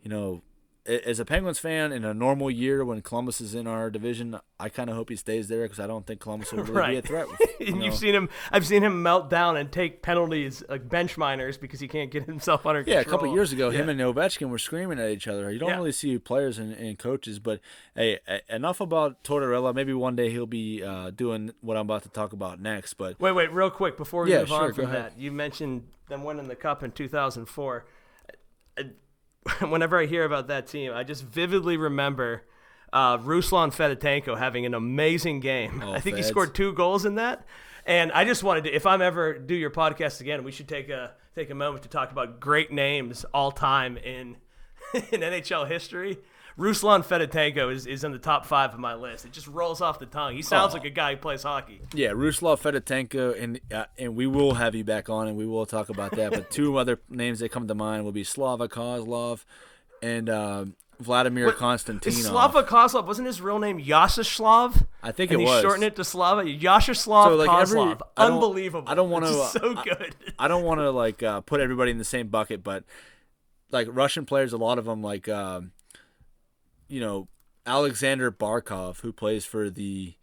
you know, as a Penguins fan, in a normal year when Columbus is in our division, I kind of hope he stays there because I don't think Columbus will really be a (laughs) Right. threat. (laughs) you you've seen him. I've seen him melt down and take penalties like bench minors because he can't get himself under control. Yeah, a couple years ago, him and Ovechkin were screaming at each other. You don't Yeah. really see players and, and coaches, but hey, enough about Tortorella. Maybe one day he'll be uh, doing what I'm about to talk about next. But Wait, wait, real quick before we Yeah, move sure, on from that, you mentioned them winning the cup in 2004. (laughs) Whenever I hear about that team, I just vividly remember uh, Ruslan Fedotenko having an amazing game. Oh, I think he scored two goals in that. And I just wanted to, if I'm ever do your podcast again, we should take a take a moment to talk about great names all time in (laughs) in NHL history. Ruslan Fedotenko is, is in the top five of my list. It just rolls off the tongue. He sounds Oh. like a guy who plays hockey. Yeah, Ruslan Fedotenko, and uh, and we will have you back on, and we will talk about that. But two (laughs) other names that come to mind will be Slava Kozlov and um Vladimir Konstantinov. Slava Kozlov wasn't his real name Yashislav? I think and it he was. shortened it to Slava. Yashislav So, like, every- Kozlov. I Unbelievable. I don't It's uh, so I- good. I don't want to like uh, put everybody in the same bucket, but like Russian players, a lot of them, like um, you know Alexander Barkov, who plays for the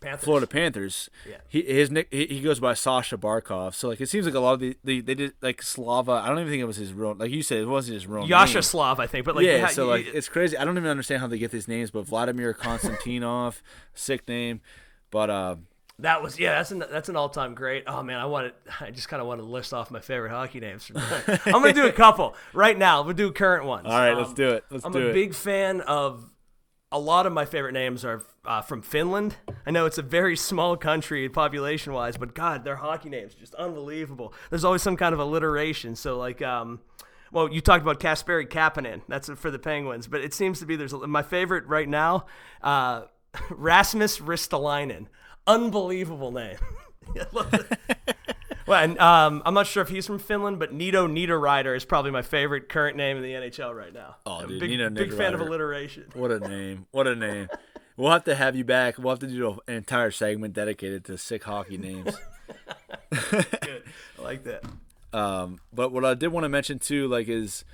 Panthers. Florida Panthers. Yeah. He his nick he, he goes by Sasha Barkov. So like it seems like a lot of the, the they did like Slava. I don't even think it was his real like you said it wasn't his real name. Yashislav, I think. But like, yeah, so you- like it's crazy. I don't even understand how they get these names, but Vladimir Konstantinov, sick name. But uh, That was yeah. That's an that's an all time great. Oh man, I wanted. (laughs) I just kind of want to list off my favorite hockey names. I'm gonna do a (laughs) couple right now. We'll do current ones. All right, let's Um, do it. Let's I'm do a big fan of. A lot of my favorite names are uh, from Finland. I know it's a very small country population wise, but God, their hockey names are just unbelievable. There's always some kind of alliteration. So like, um, well, you talked about Kasperi Kapanen. That's for the Penguins, but it seems to be there's my favorite right now, uh, (laughs) Rasmus Ristolainen. Unbelievable name. (laughs) (laughs) well, and, um, I'm not sure if he's from Finland, but Nino Niederreiter is probably my favorite current name in the NHL right now. Oh, dude, big, Nino big fan of alliteration. What a name! What a name! We'll have to have you back. We'll have to do an entire segment dedicated to sick hockey names. Good. (laughs) I like that. Um, but what I did want to mention too, like, is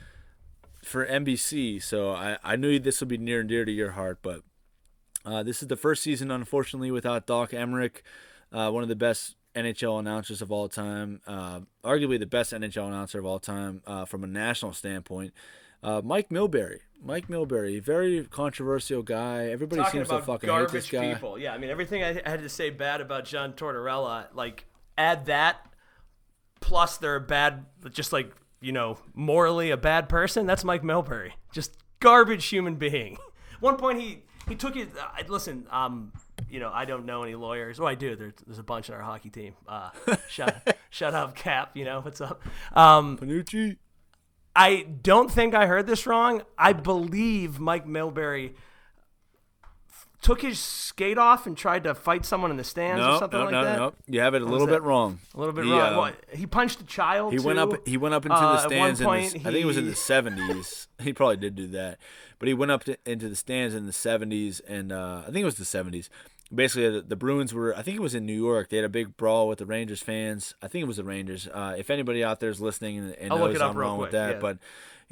for NBC. So I, I knew this would be near and dear to your heart, but uh, this is the first season, unfortunately, without Doc Emrick, uh, one of the best NHL announcers of all time, uh, arguably the best NHL announcer of all time uh, from a national standpoint. Uh, Mike Milbury. Mike Milbury, very controversial guy. Everybody Talking seems to fucking hate this guy. people. Yeah, I mean everything I had to say bad about John Tortorella, like add that plus they're a bad, just like you know, morally a bad person. That's Mike Milbury, just garbage human being. (laughs) One point he he took it. Uh, listen, um, you know, I don't know any lawyers. Oh, I do. There's, there's a bunch on our hockey team. Uh, (laughs) shut shut up, Cap. You know what's up. Um, Panucci. I don't think I heard this wrong. I believe Mike Milbury took his skate off and tried to fight someone in the stands or something no, like no, that. no. You have it a little bit wrong. A little bit He, wrong. uh, What, he punched a child. He went up. He went up into Uh, the stands. in point, the, I think it was in the seventies. (laughs) he probably did do that, but he went up to, into the stands in the seventies, and uh, I think it was the seventies. Basically, the, the Bruins were. I think it was in New York. They had a big brawl with the Rangers fans. I think it was the Rangers. Uh, if anybody out there is listening and, and knows I'm wrong with that, yeah. but.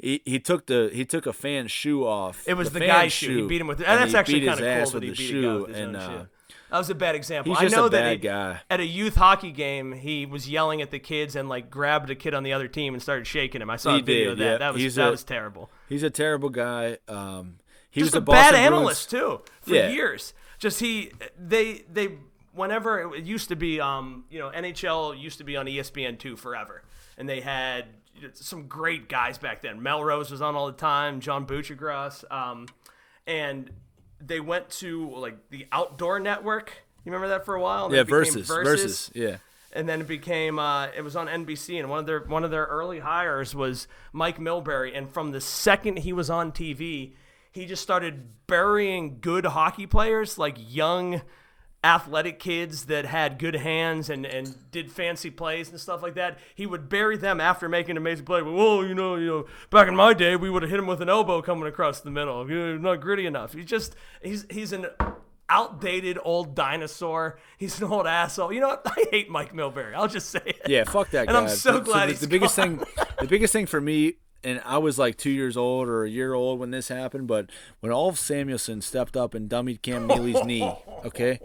He, he took the he took a fan's shoe off. It was the, fan's guy's shoe. He beat him with it. and And that's actually kind of cool with that he beat shoe, a guy with his and own uh, shoe. That was a bad example. he's I know a that bad he- guy. at a youth hockey game, he was yelling at the kids and like grabbed a kid on the other team and started shaking him. I saw He a video did, of that. yeah. That was He's that a- was terrible. He's a terrible guy. Um, he just was a the Boston bad Bruins- analyst too for Yeah. years. Just he they they whenever it used to be um you know NHL used to be on ESPN two forever, and they had some great guys back then. Melrose was on all the time. John Buccigross, um, and they went to like the Outdoor Network. You remember that for a while? And Yeah, became versus, versus, yeah. and then it became uh, it was on NBC, and one of their one of their early hires was Mike Milbury, and from the second he was on TV, he just started burying good hockey players, like young athletic kids that had good hands and, and did fancy plays and stuff like that. He would bury them after making an amazing play. Well, you know, you know, back in my day, we would have hit him with an elbow coming across the middle. You're not gritty enough. He's just he's he's an outdated old dinosaur. He's an old asshole. You know what? (laughs) I hate Mike Milbury. I'll just say it. Yeah, fuck that And guy. And I'm so glad the, biggest thing. The biggest thing for me, and I was like two years old or a year old when this happened, but when Ulf Samuelsson stepped up and dummied Cam Neely's knee, okay,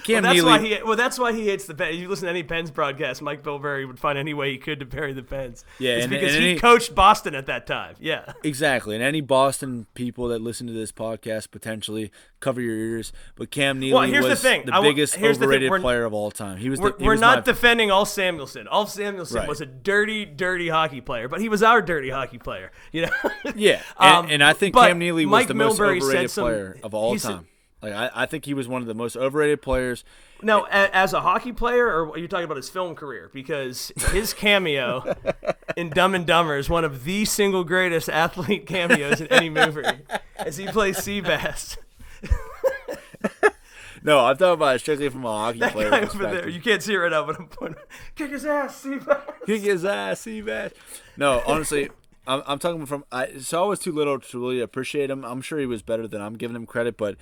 Cam Well, that's Neely, why he. Well, that's why he hates the Pens. You listen to any Pens broadcast, Mike Milbury would find any way he could to bury the Pens. Yeah, it's and- because and he any- coached Boston at that time. Yeah, exactly, and any Boston people that listen to this podcast potentially cover your ears. But Cam Neely Well, here's the was thing. the biggest overrated We're- player of all time. He was. we're, the, he we're was not defending Ulf Samuelsson. Ulf Samuelsson Right. was a dirty, dirty hockey player, but he was our dirty hockey player. You know. Yeah, (laughs) and, Um, and I think Cam Neely was Mike the most Milbury said overrated some- player of all he said- time. Like I, I think he was one of the most overrated players. No, a, as a hockey player, or are you talking about his film career? Because his cameo (laughs) in Dumb and Dumber is one of the single greatest athlete cameos in any movie, as he plays Seabass. (laughs) No, I'm talking about it strictly from a hockey That player guy over perspective. there, you can't see it right now, but I'm pointing. Kick his ass, Seabass. Kick his ass, Seabass. No, honestly, I'm, I'm talking from. I so I was too little to really appreciate him. I'm sure he was better than I'm giving him credit, but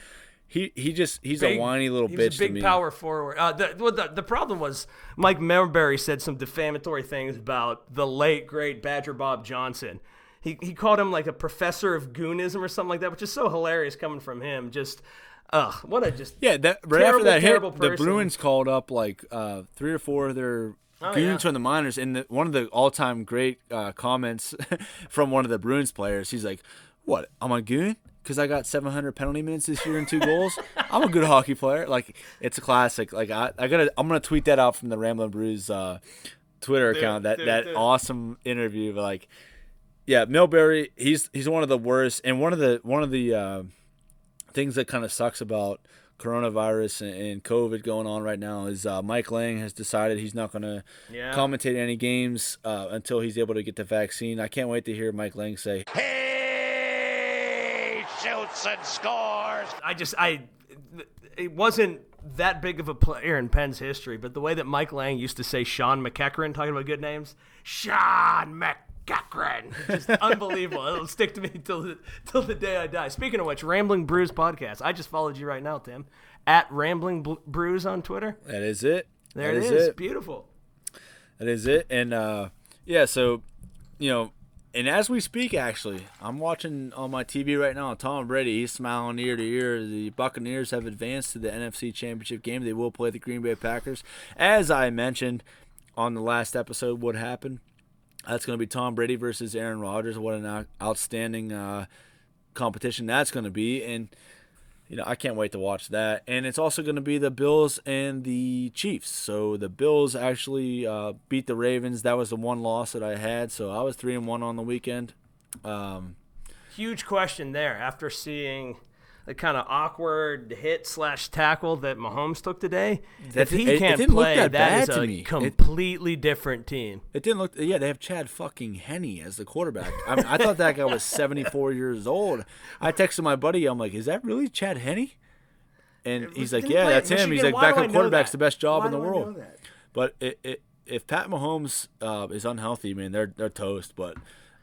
he he just he's a whiny little he bitch big power forward. Uh, the, well, the, the problem was Mike Milbury said some defamatory things about the late great Badger Bob Johnson. He, he called him like a professor of goonism or something like that, which is so hilarious coming from him. Just, ugh, what a just Yeah, that right Terrible, after that hit, the. Bruins called up like uh, three or four of their Oh, goons yeah. from the minors, and the, one of the all-time great uh, comments (laughs) from one of the Bruins players. He's like, "What? I'm a goon? Because I got 700 penalty minutes this year and two goals. (laughs) I'm a good hockey player. Like it's a classic. Like I, I gotta, I'm gonna tweet that out from the Ramblin' Brews uh, Twitter account. That dude, that dude. awesome interview. But like, yeah, Milbury, he's he's one of the worst, and one of the one of the uh, things that kind of sucks about coronavirus and, and COVID going on right now is uh, Mike Lange has decided he's not going to Yeah. commentate any games uh, until he's able to get the vaccine. I can't wait to hear Mike Lange say, He shoots and scores. I just I it wasn't that big of a player in Penn's history, but the way that Mike Lange used to say Shawn McEachern, talking about good names, Shawn McEachern, just (laughs) unbelievable. It'll stick to me till the till the day I die. Speaking of which, Rambling Brews podcast. I just followed you right now, Tim, at Rambling Bl- Brews on Twitter. "That is it. There That it is, beautiful. That is it. And uh, yeah, so you know, and as we speak, actually, I'm watching on my TV right now. Tom Brady, he's smiling ear to ear. The Buccaneers have advanced to the NFC Championship game. They will play the Green Bay Packers, as I mentioned on the last episode. What happened? That's going to be Tom Brady versus Aaron Rodgers. What an outstanding uh, competition that's going to be, and you know, I can't wait to watch that. And it's also going to be the Bills and the Chiefs. So the Bills actually uh, beat the Ravens. That was the one loss that I had. So I was three and one on the weekend. Um, Huge question there after seeing the kind of awkward hit slash tackle that Mahomes took today. That if he it- it can't look play, that that is a me. It- completely different team. it didn't look. Yeah, they have Chad fucking Henney as the quarterback. I, mean, I thought that guy was 74 (laughs) years old. I texted my buddy. I'm like, is that really Chad Henne? And he's like, yeah, that's him. He's like, backup quarterback's that? the best job Why in the do I know world. But it, it, if Pat Mahomes uh, is unhealthy, man, they're they're toast. But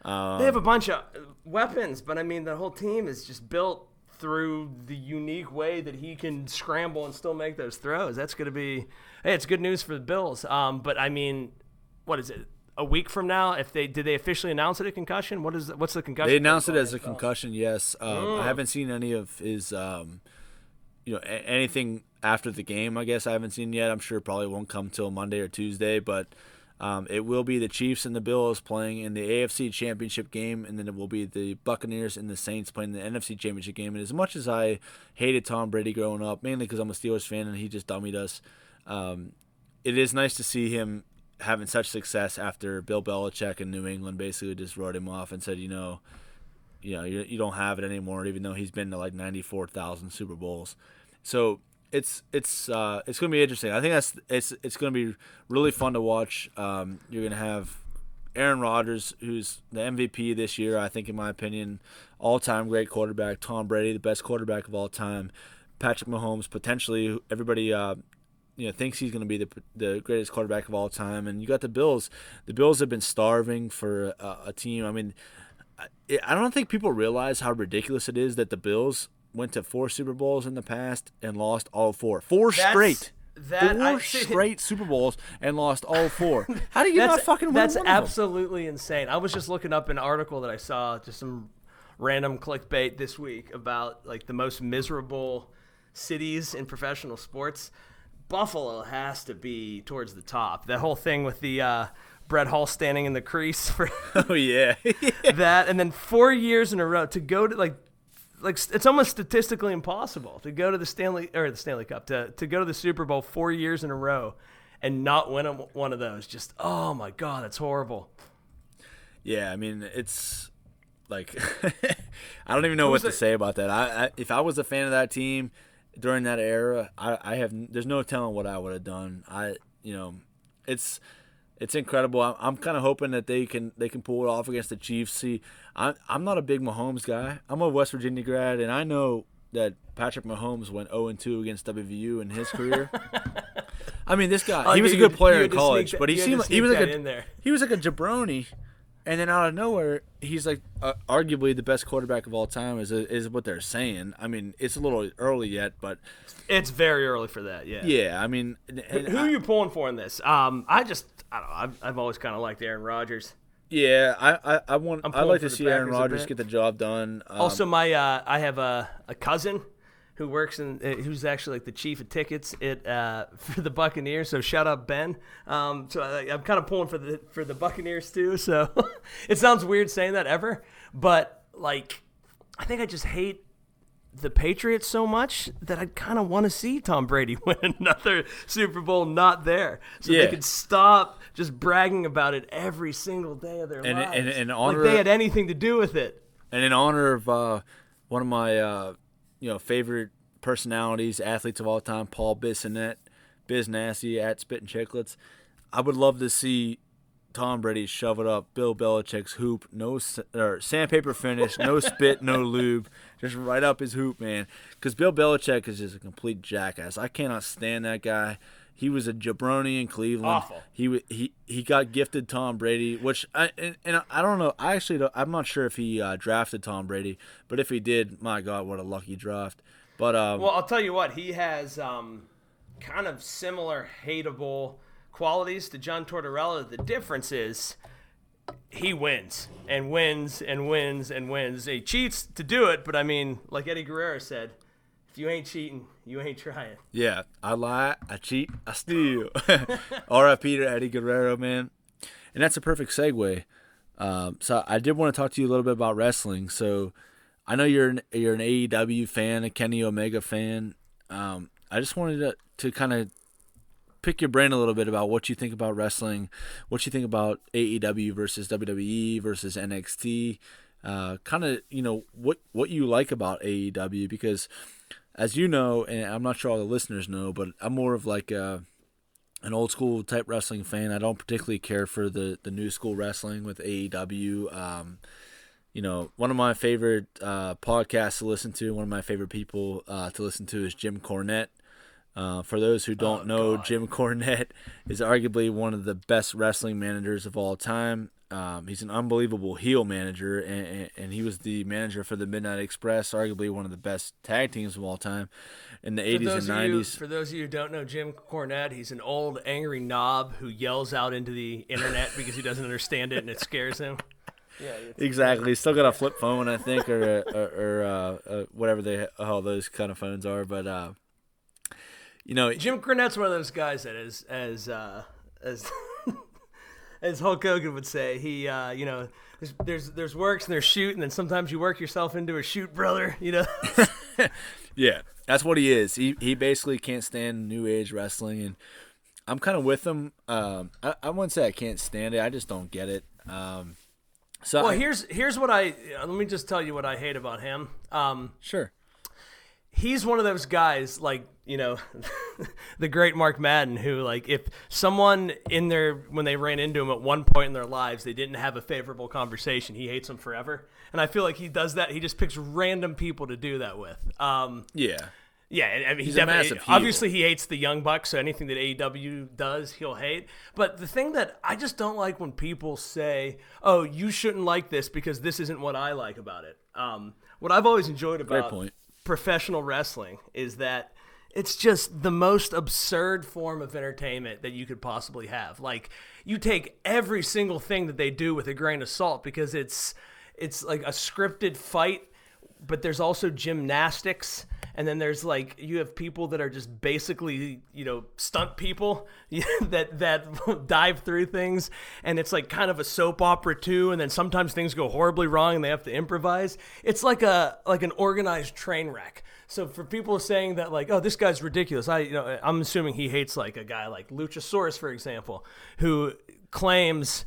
um, They have a bunch of weapons, but I mean, the whole team is just built through the unique way that he can scramble and still make those throws. That's going to be, hey, it's good news for the Bills. Um, but I mean, what is it? A week from now, if they did they officially announce it a concussion? What is what's the concussion? They announced it as a protocol? concussion. Yes, um, Mm. I haven't seen any of his, um, you know, a- anything after the game. I guess I haven't seen yet. I'm sure it probably won't come till Monday or Tuesday, but um, it will be the Chiefs and the Bills playing in the AFC Championship game, and then it will be the Buccaneers and the Saints playing the NFC Championship game. And as much as I hated Tom Brady growing up, mainly because I'm a Steelers fan and he just dummied us, um, it is nice to see him having such success after Bill Belichick in New England basically just wrote him off and said, you know, you know, you, you don't have it anymore, even though he's been to like ninety four thousand Super Bowls. So it's it's uh, it's gonna be interesting. I think that's it's it's gonna be really fun to watch. Um, you're gonna have Aaron Rodgers, who's the MVP this year, I think, in my opinion, all time great quarterback. Tom Brady, the best quarterback of all time. Patrick Mahomes, potentially everybody uh, you know thinks he's going to be the the greatest quarterback of all time. And you got the Bills. The Bills have been starving for a, a team. I mean, I, I don't think people realize how ridiculous it is that the Bills went to four Super Bowls in the past and lost all four. Four That's- straight. that- four I- straight Super Bowls and lost all four. (laughs) How do you not fucking win that's one of them? absolutely insane. I was just looking up an article that I saw, just some random clickbait this week about like the most miserable cities in professional sports. Buffalo has to be towards the top. That whole thing with the uh, Brett Hull standing in the crease for (laughs) Oh yeah. (laughs) that, and then four years in a row to go to like. Like it's almost statistically impossible to go to the Stanley or the Stanley Cup to, to go to the Super Bowl four years in a row, and not win a, one of those. Just oh my god, that's horrible. Yeah, I mean it's like (laughs) I don't even know what was to say about that. I, I if I was a fan of that team during that era, I, I have there's no telling what I would have done. I you know, it's it's incredible. I'm, I'm kind of hoping that they can they can pull it off against the Chiefs. See, I'm I'm not a big Mahomes guy. I'm a West Virginia grad, and I know that Patrick Mahomes went 0 2 against WVU in his career. (laughs) I mean, this guy, Oh, he was a good player in had to sneak college, that- but he you had to seemed he was like a he was like a jabroni, and then out of nowhere, he's like uh, arguably the best quarterback of all time. Is is what they're saying. I mean, it's a little early yet, but It's very early for that. Yeah. yeah, I mean, and Who I- are you pulling for in this? Um, I just I don't know. I've, I've always kind of liked Aaron Rodgers. yeah, I I, I want I'm like to see Aaron Packers a Rodgers get the job done. Um, Also, my uh, I have a, a cousin who works in uh, who's actually like the chief of tickets at uh, (laughs) for the Buccaneers. So shout out Ben. Um, so I, I'm kind of pulling for the for the Buccaneers too. So (laughs) it sounds weird saying that ever, but like I think I just hate the Patriots so much that I kind of want to see Tom Brady (laughs) win another Super Bowl not there, so Yeah. they could stop just bragging about it every single day of their And- lives, and- and like they had anything to do with it. And in honor of uh, one of my uh, you know favorite personalities, athletes of all time, Paul Bissonnette, Biz Nasty at Spittin' Chiclets, I would love to see Tom Brady shove it up Bill Belichick's hoop, no or sandpaper finish, no (laughs) spit, no lube, just right up his hoop, man. Because Bill Belichick is just a complete jackass. I cannot stand that guy. He was a jabroni in Cleveland. Awful. He he he got gifted Tom Brady, which I and, and I don't know. I actually don't, I'm not sure if he uh, drafted Tom Brady, but if he did, my God, what a lucky draft. But um, Well, I'll tell you what, he has um, kind of similar hateable qualities to John Tortorella. The difference is he wins and wins and wins and wins. He cheats to do it, but I mean, like Eddie Guerrero said, if you ain't cheating, you ain't trying. Yeah, I lie, I cheat, I steal. (laughs) R.I.P. to Eddie Guerrero, man. And that's a perfect segue. Um, so I did want to talk to you a little bit about wrestling. So I know you're an, you're an AEW fan, a Kenny Omega fan. Um, I just wanted to, to kind of pick your brain a little bit about what you think about wrestling, what you think about AEW versus WWE versus NXT. Uh, kind of, you know, what what you like about AEW because as you know, and I'm not sure all the listeners know, but I'm more of like a, an old school type wrestling fan. I don't particularly care for the, the new school wrestling with AEW. Um, you know, one of my favorite uh, podcasts to listen to, one of my favorite people uh, to listen to is Jim Cornette. Uh, for those who don't Oh, know, God. Jim Cornette is arguably one of the best wrestling managers of all time. Um, he's an unbelievable heel manager, and, and, and he was the manager for the Midnight Express, arguably one of the best tag teams of all time in the For 80s and those, of you, 90s. for those of you who don't know Jim Cornette, he's an old angry knob who yells out into the internet because he doesn't understand it and it scares him. (laughs) Yeah, Exactly. He's still got a flip phone, I think, or or, or uh, uh, whatever they all those kind of phones are. But uh, you know, Jim Cornette's one of those guys that is as uh, as (laughs) as Hulk Hogan would say, he uh, you know there's, there's there's works and there's shoot, and then sometimes you work yourself into a shoot, brother. You know, (laughs) (laughs) yeah, that's what he is. He he basically can't stand new age wrestling, and I'm kind of with him. Um, I, I wouldn't say I can't stand it. I just don't get it. Um, so well I- here's here's what I uh, let me just tell you what I hate about him. Um, sure. He's one of those guys like you know (laughs) the great mark madden who like if someone in their when they ran into him at one point in their lives they didn't have a favorable conversation he hates them forever and i feel like he does that he just picks random people to do that with um Yeah. yeah, I mean, He's he a massive obviously he hates the Young Bucks, so anything that AEW does, he'll hate. But the thing that I just don't like when people say, "Oh, you shouldn't like this because this isn't what I like about it." Um, what I've always enjoyed about Great point. Professional wrestling is that it's just the most absurd form of entertainment that you could possibly have. Like you take every single thing that they do with a grain of salt because it's it's like a scripted fight but there's also gymnastics and then there's like you have people that are just basically you know stunt people (laughs) that that (laughs) dive through things. And it's like kind of a soap opera too. And then sometimes things go horribly wrong and they have to improvise. It's like a like an organized train wreck. So for people saying that like oh this guy's ridiculous i you know i'm assuming he hates like a guy like luchasaurus for example who claims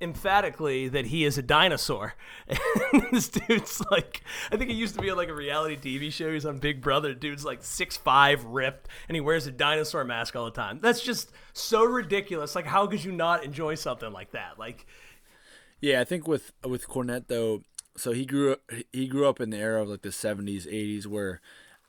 emphatically that he is a dinosaur. (laughs) And this dude's like, I think he used to be on like a reality TV show. He's on Big Brother. Dude's like six five, ripped, and he wears a dinosaur mask all the time. That's just so ridiculous. Like, how could you not enjoy something like that? Like, Yeah, I think with with Cornette though, so he grew up he grew up in the era of like the seventies, eighties, where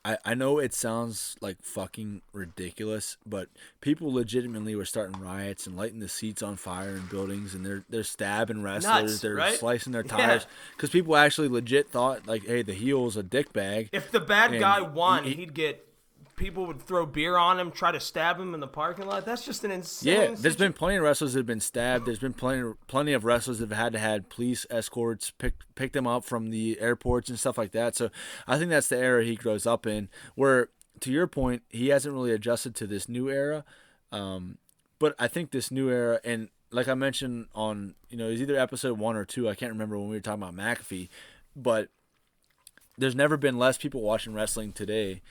I, I know it sounds like fucking ridiculous, but people legitimately were starting riots and lighting the seats on fire in buildings, and they're they're stabbing wrestlers, Nuts, they're right? slicing their (laughs) tires because people actually legit thought like, hey, the heel's a dickbag. if the bad guy won, he- he'd get people would throw beer on him, try to stab him in the parking lot. That's just an insane. Yeah, there's situ- been plenty of wrestlers that have been stabbed. There's been plenty plenty of wrestlers that have had to had police escorts pick pick them up from the airports and stuff like that. So I think that's the era he grows up in. Where to your point, he hasn't really adjusted to this new era. Um, but I think this new era, and like I mentioned on, you know, it was either episode one or two. I can't remember when we were talking about McAfee, but there's never been less people watching wrestling today,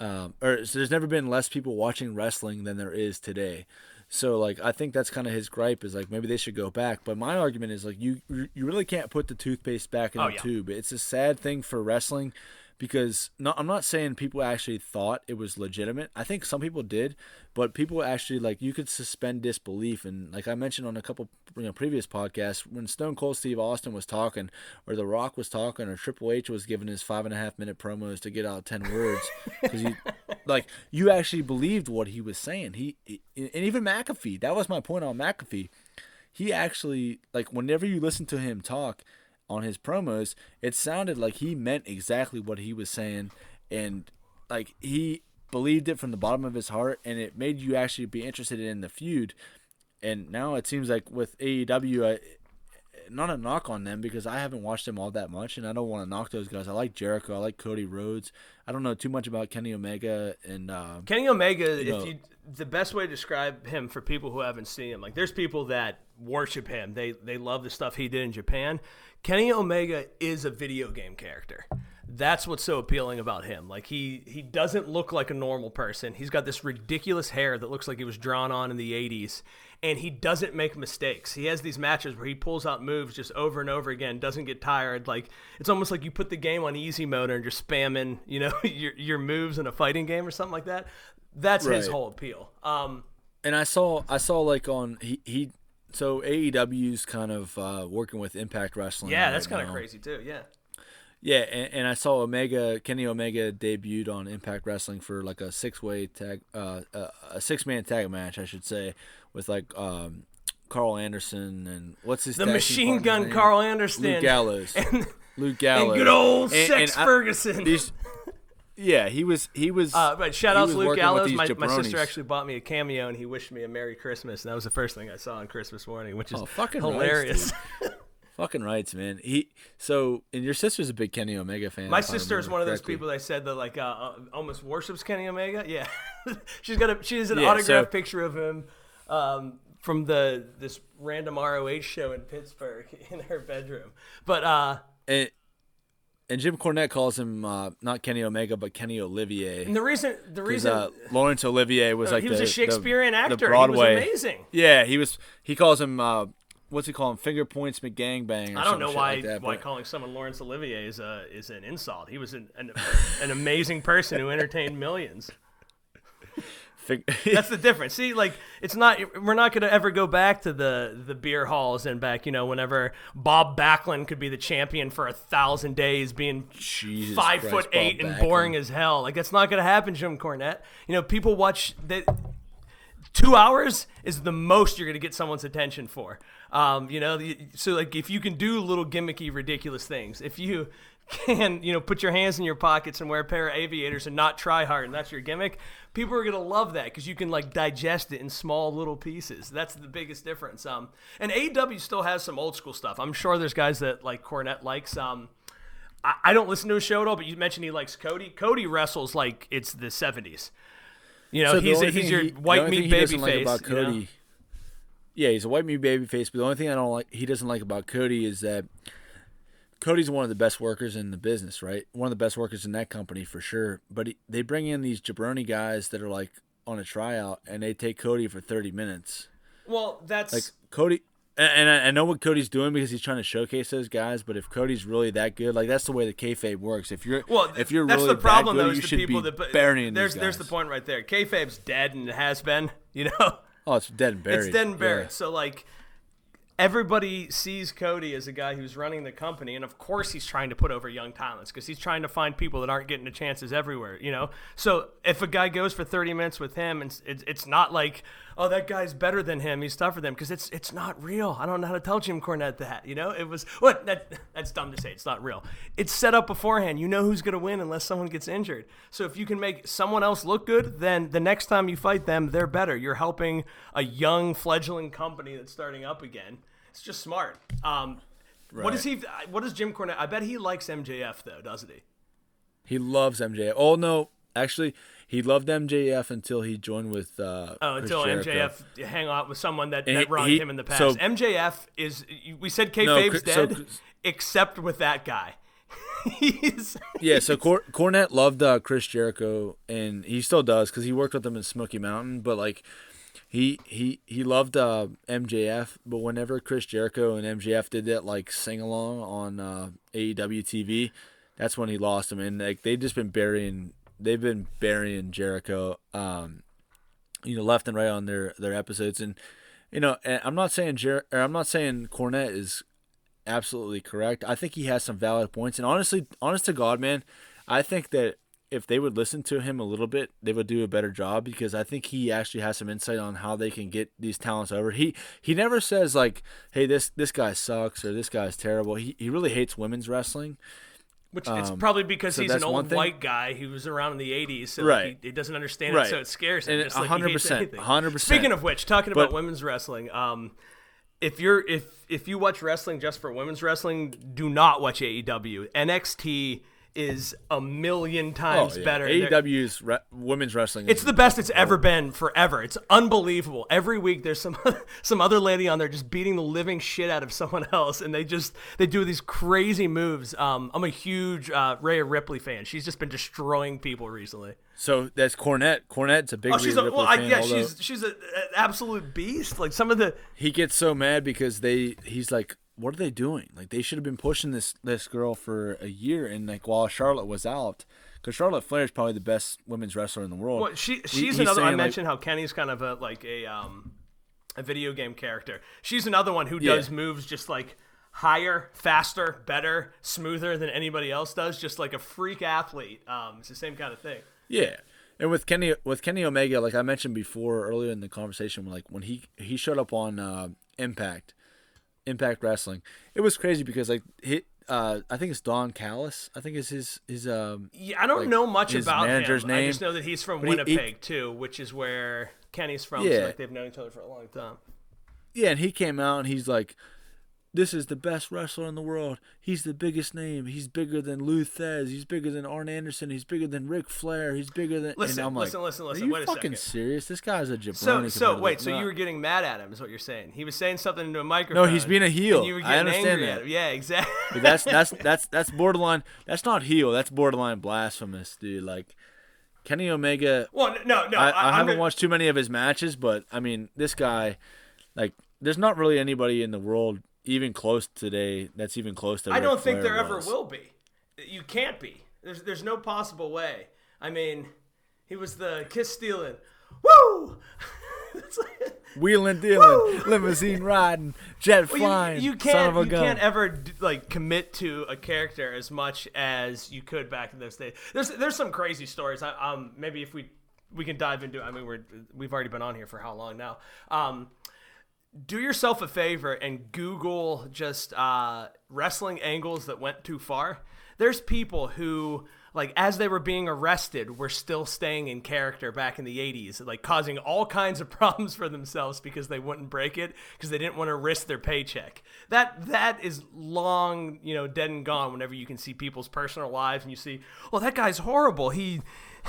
um, or so there's never been less people watching wrestling than there is today. So like I think that's kind of his gripe is like maybe they should go back. But my argument is like you you really can't put the toothpaste back in Oh, the yeah. tube. It's a sad thing for wrestling because no, I'm not saying people actually thought it was legitimate. I think some people did, but people actually like you could suspend disbelief. And like I mentioned on a couple you know previous podcasts, when Stone Cold Steve Austin was talking, or The Rock was talking, or Triple H was giving his five and a half minute promos to get out ten words, because you (laughs) like you actually believed what he was saying. He and even McAfee. That was my point on McAfee. He actually like whenever you listen to him talk on his promos, it sounded like he meant exactly what he was saying, and like he believed it from the bottom of his heart, and it made you actually be interested in the feud. And now it seems like with AEW, I, not a knock on them because I haven't watched them all that much, and I don't want to knock those guys. I like Jericho, I like Cody Rhodes. I don't know too much about Kenny Omega and uh, Kenny Omega, know- if you the best way to describe him for people who haven't seen him, like there's people that worship him. They they love the stuff he did in Japan. Kenny Omega is a video game character. That's what's so appealing about him. Like he he doesn't look like a normal person. He's got this ridiculous hair that looks like it was drawn on in the 80s and he doesn't make mistakes. He has these matches where he pulls out moves just over and over again, doesn't get tired. Like it's almost like you put the game on easy mode and you're spamming, you know, (laughs) your your moves in a fighting game or something like that. That's his whole appeal. Um, and I saw I saw like on he he so AEW's kind of uh, working with Impact Wrestling. yeah, right that's kind of crazy too. Yeah. Yeah, and, and I saw Omega Kenny Omega debuted on Impact Wrestling for like a six way tag, uh, uh, a six man tag match, I should say, with like um, Karl Anderson and what's his name? The machine gun name? Karl Anderson. Luke Gallows, (laughs) And, Luke Gallows, and good old And- Sex I- Ferguson. these- yeah, he was he was. Uh, but shout out to Luke Gallows. My, my sister actually bought me a cameo and he wished me a Merry Christmas. And that was the first thing I saw on Christmas morning, which is Oh, fucking hilarious. dude. (laughs) Fucking rights, man. He so and your sister's a big Kenny Omega fan. My sister is one of those correctly. people that said that like uh, uh, almost worships Kenny Omega. Yeah, (laughs) she's got a she has an Yeah, autographed so- picture of him um, from the this random ROH show in Pittsburgh (laughs) in her bedroom. But uh, and and Jim Cornette calls him uh, not Kenny Omega but Kenny Olivier. and the reason the reason uh, Laurence Olivier was like he was the, a Shakespearean the, actor. The Broadway. He was amazing. Yeah, he was. He calls him. Uh, what's he call him? Finger points McGangbang. Or I don't know why like that, why but- calling someone Laurence Olivier is a is an insult. He was an an, an amazing person who entertained millions. (laughs) (laughs) That's the difference. See, like it's not we're not going to ever go back to the the beer halls and back, you know, whenever Bob Backlund could be the champion for a thousand days, being Jesus five Christ, foot eight Bob and Backlund. boring as hell. Like that's not going to happen, Jim Cornette. You know, people watch that. Two hours is the most you're going to get someone's attention for. Um, you know, so like if you can do little gimmicky, ridiculous things, if you can, you know, put your hands in your pockets and wear a pair of aviators and not try hard, and that's your gimmick, people are going to love that because you can like digest it in small little pieces. That's the biggest difference. Um, and aw still has some old school stuff. I'm sure there's guys that like Cornette likes. Um, I, I don't listen to his show at all, but you mentioned he likes Cody. Cody wrestles like it's the 70s. You know, So he's only he's your he- white meat baby doesn't like face. about you know? Yeah, he's a white meat baby face, but the only thing I don't like he doesn't like about Cody is that Cody's one of the best workers in the business, right? One of the best workers in that company for sure. But he, they bring in these jabroni guys that are like on a tryout, and they take Cody for thirty minutes. Well, that's Like Cody, and, I, I know what Cody's doing because he's trying to showcase those guys. But if Cody's really that good, like that's the way the kayfabe works. If you're, well, if you're that's really the problem that good, though. you Is the should people be that burying there's there's the point right there. Kayfabe's dead and it has been. (laughs) You know, Oh, it's dead and buried. it's dead and buried. Yeah. So like. Everybody sees Cody as a guy who's running the company, and of course he's trying to put over young talents because he's trying to find people that aren't getting the chances everywhere, you know. So if a guy goes for 30 minutes with him, and it's, it's not like, oh, that guy's better than him, he's tougher than him, because it's it's not real. I don't know how to tell Jim Cornette that, you know. It was what that that's dumb to say. It's not real. It's set up beforehand. You know who's gonna win unless someone gets injured. So if you can make someone else look good, then the next time you fight them, they're better. You're helping a young fledgling company that's starting up again. It's just smart. Um, What does he? What does Jim Cornette? I bet he likes MJF though, doesn't he? He loves MJF. Oh no, actually, he loved MJF until he joined with. Uh, Oh, until. MJF hang out with someone that, And that he- wronged he- him in the past. so- MJF is we said No, kayfabe's Chris- so dead, Chris- except with that guy. (laughs) he's Yeah, so Cor- Cornette loved uh, Chris Jericho, and he still does because he worked with him in Smoky Mountain. But like, he he he loved uh, MJF. But whenever Chris Jericho and MJF did that like sing along on uh, AEW TV, that's when he lost him. And like they've just been burying, they've been burying Jericho, um, you know, left and right on their their episodes. And you know, and I'm not saying Jer- I'm not saying Cornette is absolutely correct. I think he has some valid points. And honestly, honest to God, man, I think that if they would listen to him a little bit, they would do a better job because I think he actually has some insight on how they can get these talents over. He he never says like, "Hey, this this guy sucks" or "This guy's terrible." He he really hates women's wrestling. Which it's Um, probably because so he's an old white guy who was around in the '80s, so Right. like, he, he doesn't understand Right. it, so it scares him. And just like he hates 100%, anything. 100%. Speaking of which, talking about women's wrestling, um, if you're if if you watch wrestling just for women's wrestling, do not watch AEW. NXT is a million times Oh, yeah. better. AEW's re- women's wrestling. It's the best it's ever been forever. It's unbelievable. Every week there's some (laughs) some other lady on there just beating the living shit out of someone (laughs) else, and they just they do these crazy moves. Um, I'm a huge uh, Rhea Ripley fan. She's just been destroying people recently. so that's Cornette. Cornette's a big Oh, she's a, well, I, fan. yeah, she's she's an absolute beast. Like some of the he gets so mad because they he's like what are they doing like they should have been pushing this this girl for a year and like while charlotte was out because charlotte flair is probably the best women's wrestler in the world well, she she's he's another. I saying, like- mentioned how Kenny's kind of a like a um a video game character. She's another one who Yeah. does moves just like higher, faster, better, smoother than anybody else does. Just like a freak athlete. Um, it's the same kind of thing. yeah and with kenny with kenny omega like i mentioned before earlier in the conversation like when he he showed up on uh impact impact wrestling it was crazy because like he uh i think it's don callis i think is his his um Yeah, I don't Like, know much his about manager's him. I just name. know that he's from But he- he- Winnipeg too, which is where Kenny's from. So like they've known each other for a long time. Yeah, and he came out and he's like, "This is the best wrestler in the world. He's the biggest name. He's bigger than Lou Thesz. He's bigger than Arn Anderson. He's bigger than Ric Flair. He's bigger than." Listen, and I'm listen, like, listen, listen, Are you wait fucking serious? This guy's a jabroni. So, so wait, so you were getting mad at him, is what you're saying? He was saying something into a microphone. No, he's being a heel. You were I getting understand angry that. At him. Yeah, exactly. But that's (laughs) that's that's that's borderline. That's not heel. That's borderline blasphemous, dude. Like Kenny Omega. well, no, no. I, I, I haven't gonna- watched too many of his matches, but I mean, this guy, like, there's not really anybody in the world even close today that's even close to. I don't think there ever will be. You can't be. There's there's no possible way. I mean, he was the kiss stealing. Woo! (laughs) Like- Wheeling, dealing, limousine riding, jet Well, flying, you, you can't you gun. can't ever like commit to a character as much as you could back in those days. There's there's some crazy stories. I, um, maybe if we we can dive into. I mean, we're we've already been on here for how long now? Um, do yourself a favor and Google just uh, wrestling angles that went too far. There's people who, like, as they were being arrested, were still staying in character back in the 80s, like, causing all kinds of (laughs) problems for themselves because they wouldn't break it because they didn't want to risk their paycheck. That That is long, you know, dead and gone whenever you can see people's personal lives and you see, oh, that guy's horrible. He.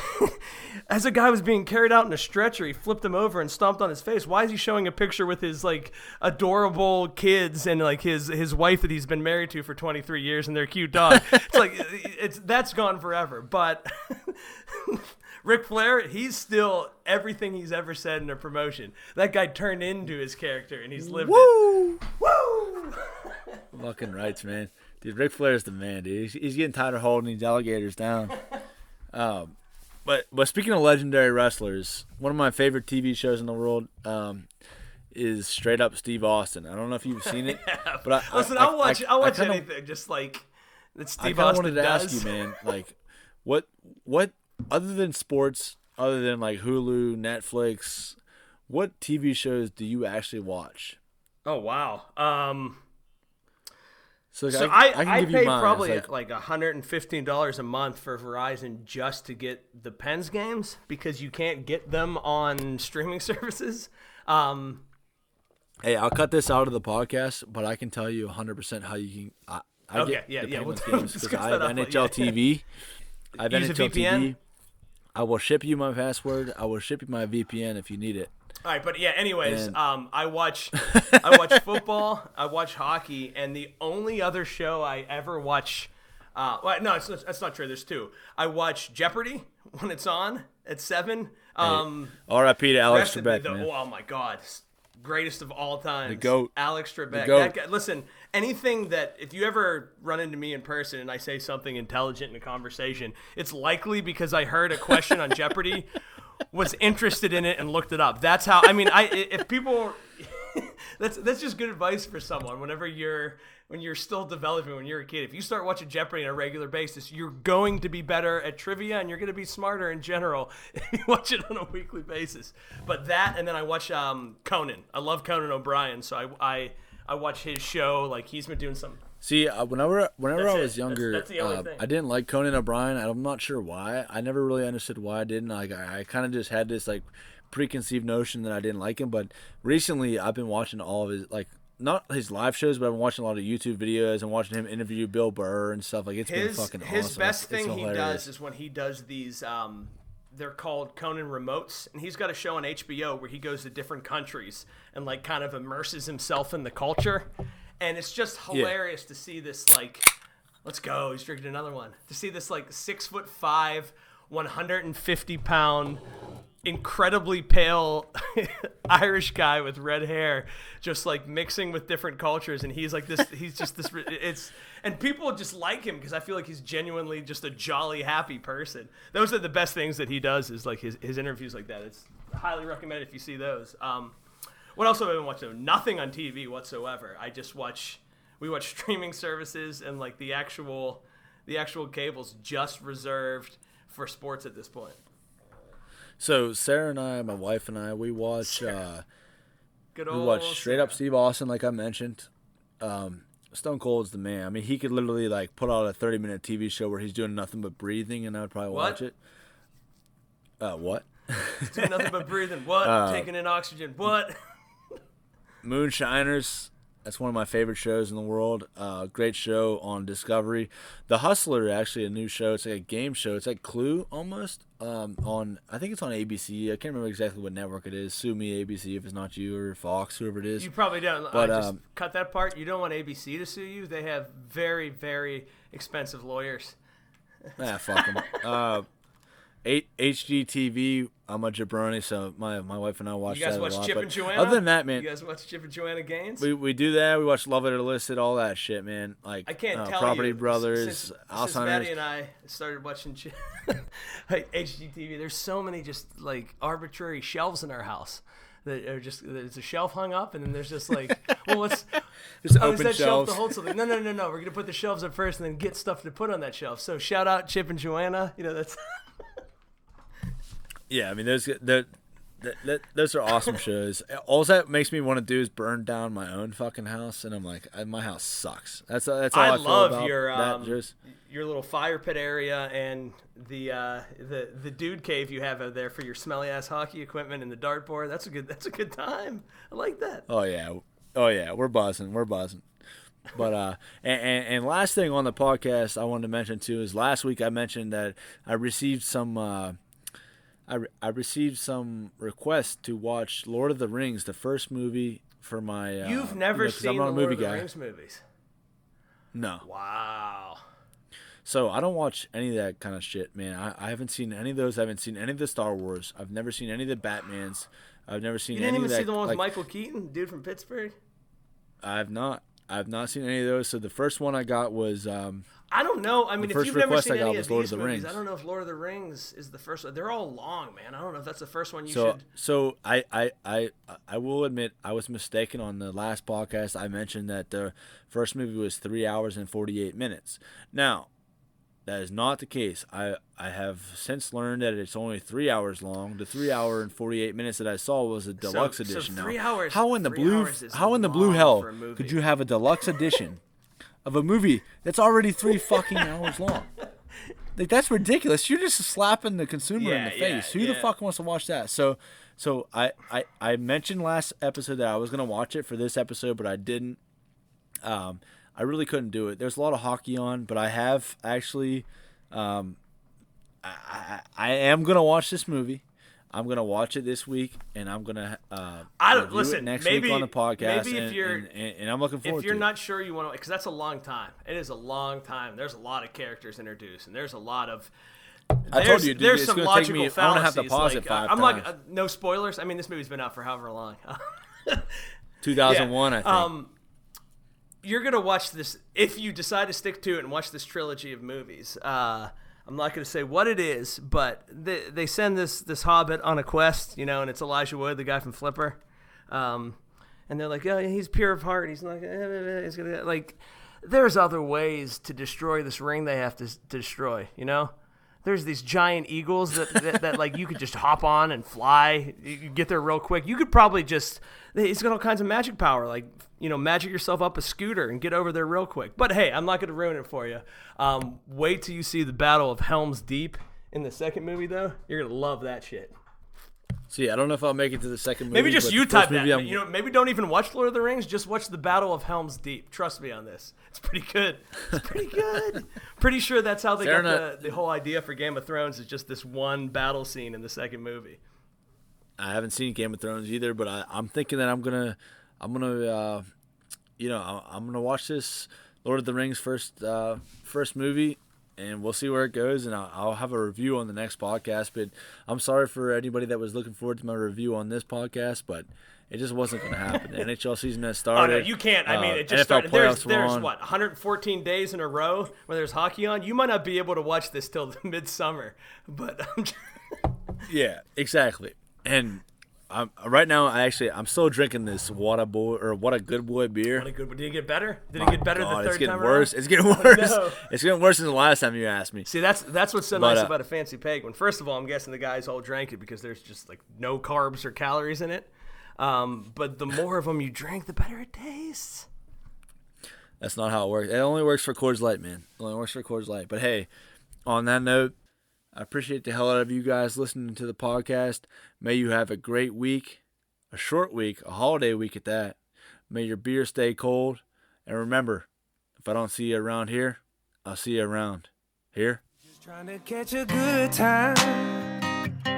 (laughs) As a guy was being carried out in a stretcher, he flipped him over and stomped on his face. Why is he showing a picture with his like adorable kids and like his his wife that he's been married to for 23 years and their cute dog? it's like (laughs) it's that's gone forever. But (laughs) Ric Flair, he's still everything he's ever said in a promotion. That guy turned into his character and he's lived it. Woo! Woo! Fucking rights, man. Dude, Ric Flair's the man, dude. He's, he's getting tired of holding these alligators down. um, but but speaking of legendary wrestlers, one of my favorite TV shows in the world um, is Straight Up Steve Austin. I don't know if you've seen it, (laughs) but I, Listen, I, I'll watch. I, I'll watch kinda, anything. Just like that Steve of Austin wanted to does. ask you, man. (laughs) Like, what what other than sports, other than like Hulu, Netflix, what TV shows do you actually watch? Oh wow. Um. So, So I, I, I can I, give you pay. Probably like- like hundred and fifteen dollars a month for Verizon just to get the Pens games because you can't get them on streaming (laughs) services. Um, Hey, I'll cut this out of the podcast, but I can tell you 100% how you can. I, Okay, get yeah, the yeah, we'll (laughs) games because I have NHL yeah. TV. I have Use a NHL VPN? TV. I will ship you my password. I will ship you my VPN if you need it. All right, but yeah. Anyways, And- um, I watch (laughs) I watch football, I watch hockey, and the only other show I ever watch Uh, well, no, it's, that's not true. There's two. I watch Jeopardy when it's on at seven. Um, R.I.P. to Alex Trebek, the- oh my god, greatest of all time. The goat. Alex Trebek. goat. Guy, listen, anything that if you ever run into me in person and I say something intelligent in a conversation, it's likely because I heard a question on Jeopardy, was interested in it and looked it up. That's how. I mean, I if people. (laughs) that's that's just good advice for someone whenever you're when you're still developing when you're a kid if you start watching jeopardy on a regular basis you're going to be better at trivia and you're going to be smarter in general (laughs) if you watch it on a weekly basis but that and then i watch um, conan i love conan o'brien so i i, I watch his show like he's been doing some See, uh, whenever whenever That's I was That's- younger, that's the only uh. I didn't like Conan O'Brien. I'm not sure why. I never really understood why I didn't. Like, I, I kind of just had this like preconceived notion that I didn't like him. But recently, I've been watching all of his like not his live shows, but I've been watching a lot of YouTube videos and watching him interview Bill Burr and stuff. Like, it's been fucking his awesome. best It's- it's thing he does is when he does these um they're called Conan remotes and he's got a show on HBO where he goes to different countries and like kind of immerses himself in the culture and it's just hilarious to see this like let's go he's drinking another one to see this like six foot five 150 pound incredibly pale (laughs) Irish guy with red hair, just like mixing with different cultures, and he's like this. (laughs) He's just this. It's and people just like him because I feel like he's genuinely just a jolly, happy person. Those are the best things that he does. Is like his his interviews like that. It's highly recommended if you see those. Um, what else have I been watching? Nothing on TV whatsoever. I just watch. We watch (laughs) streaming services and like the actual, the actual cables just reserved for sports at this point. So Sarah and I, my wife and I, we watch uh, Good we old. watch straight up Steve Austin, like I mentioned. Um, Stone Cold's the man. I mean, he could literally like put out a thirty minute TV show where he's doing nothing but breathing, and I would probably What? watch it. Uh, what? Doing nothing but (laughs) breathing. What? Uh, Taking in oxygen. What? (laughs) Moonshiners. That's one of my favorite shows in the world. Uh, great show on Discovery. The Hustler, actually, a new show. It's like a game show. It's like Clue almost. Um, on I think it's on ABC. I can't remember exactly what network it is. Sue me ABC if it's not you or Fox, whoever it is. You probably don't. But, I just um, cut that part. You don't want ABC to sue you. They have very, very expensive lawyers. Ah, fuck 'em. (laughs) uh, HGTV. I'm a jabroni, so my my wife and I watch You guys that watch a lot. Chip and Joanna? Other than that, man, You guys watch Chip and Joanna Gaines? we, we do that. We watch Love It or List It, all that shit, man. Like I can't uh, tell Property you. Brothers, since, since Alzheimer's. Maddie and I started watching Chi- (laughs) like HGTV. There's so many just like arbitrary shelves in our house that are just there's a shelf hung up, and then there's just like, (laughs) well, what's (laughs) Just oh, is open that shelf to hold something? No, no, no, no. We're gonna put the shelves up first, and then get stuff to put on that shelf. So shout out Chip and Joanna. You know that's Yeah, I mean, those that, that those are awesome shows. All that makes me want to do is burn down my own fucking house, and I'm like, I- my house sucks. That's that's all I, I love your um, Just your little fire pit area and the uh, the the dude cave you have out there for your smelly ass hockey equipment and the dartboard. That's a good that's a good time. I like that. oh yeah, oh yeah, we're buzzing, we're buzzing. But uh, and, and, and last thing on the podcast I wanted to mention too is last week I mentioned that I received some. Uh, I, re- I received some requests to watch Lord of the Rings, the first movie for my. Uh, You've you never seen I'm not a Lord movie of the guy. Rings movies. No. Wow. So I don't watch any of that kind of shit, man. I, I haven't seen any of those. I haven't seen any of the Star Wars. I've never seen any of the Batmans. I've never seen You didn't any even of that. see the one with like, Michael Keaton, dude from Pittsburgh. I've not. I've not seen any of those. So the first one I got was um, I don't know. I mean, if first you've never seen I got any was of Lord these of the movies, Rings. I don't know if Lord of the Rings is the first one. They're all long, man. I don't know if that's the first one you so should. so I, I I I will admit I was mistaken on the last podcast. I mentioned that the first movie was three hours and forty eight minutes. Now. That is not the case. I, I have since learned that it's only three hours long. The three hour and forty eight minutes that I saw was a deluxe so edition. now. three hours- How in the blue? How in the blue hell for a movie. could you have a deluxe edition of a movie that's already three fucking hours long? Like that's ridiculous. You're just slapping the consumer in Yeah, the yeah, face. Who the fuck wants to watch that? So, so I, I I mentioned last episode that I was gonna watch it for this episode, but I didn't. Um, I really couldn't do it. There's a lot of hockey on, but I have actually. Um, I, I, I am gonna watch this movie. I'm gonna watch it this week, and I'm gonna uh, I don't- listen, it next maybe- week on the podcast. maybe if and, you're- and, and, and I'm looking forward if you're not sure you want to, because that's a long time. It is a long time. There's a lot of characters introduced, and there's a lot of. I told you, dude, there's it's some logical take me. I'm gonna have to pause like, it five I'm times. like, uh, no spoilers. I mean, this movie's been out for however long. (laughs) 2001, I think. Um, you're gonna watch this if you decide to stick to it and watch this trilogy of movies. Uh, I'm not gonna say what it is, but they, they send this this Hobbit on a quest, you know, and it's Elijah Wood, the guy from Flipper, um, and they're like, oh, he's pure of heart. He's like, eh, he's gonna like. There's other ways to destroy this ring they have to, to destroy, you know. There's these giant eagles that, that, that like you could just hop on and fly. You get there real quick. You could probably just he's got all kinds of magic power, like you know, magic yourself up a scooter and get over there real quick. But hey, I'm not going to ruin it for you. Um, wait till you see the Battle of Helm's Deep in the second movie, though. You're gonna love that shit. See, I don't know if I'll make it to the second movie. Maybe just you type that. I'm- You know, maybe don't even watch Lord of the Rings. Just watch the Battle of Helm's Deep. Trust me on this. It's pretty good. It's pretty (laughs) good. pretty sure that's how they Fair got enough. the, the whole idea for Game of Thrones is just this one battle scene in the second movie. I haven't seen Game of Thrones either, but I, I'm thinking that I'm gonna, I'm gonna, uh, you know, I'm gonna watch this Lord of the Rings first, uh, first movie, and we'll see where it goes, and I'll, I'll have a review on the next podcast. But I'm sorry for anybody that was looking forward to my review on this podcast, but it just wasn't gonna happen. The NHL season has Oh started. no, you can't. I mean, Uh, it just NFL started. There's, there's on. what 114 days in a row where there's hockey on. You might not be able to watch this till (laughs) midsummer, but I'm just, (laughs) Yeah, exactly. And I'm right now. I actually I'm still drinking this What a Boy or What a Good Boy beer. What a good. Did it get better? Did it get better God, the third it's getting time worse. around? It's getting (laughs) worse. no. It's getting worse than the last time you asked me. See, that's that's what's so But, nice uh, about a fancy penguin. First of all, I'm guessing the guys all drank it because there's just like no carbs or calories in it. Um, but the more of them you drink, the better it tastes. That's not how it works. It only works for Coors Light, man. It only works for Coors Light. But hey, on that note, I appreciate the hell out of you guys listening to the podcast. May you have a great week, a short week, a holiday week at that. May your beer stay cold. And remember, if I don't see you around here, I'll see you around here. Just Trying to catch a good time,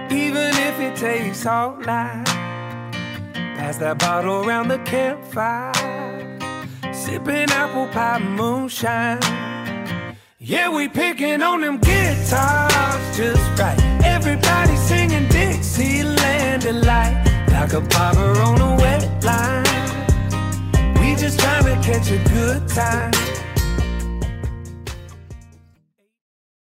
even if it takes all night. Pass that bottle around the campfire, sipping apple pie moonshine. Yeah, we picking on them guitars just right. Everybody singing Dixieland delight, like a barber on a wet line. We just trying to catch a good time.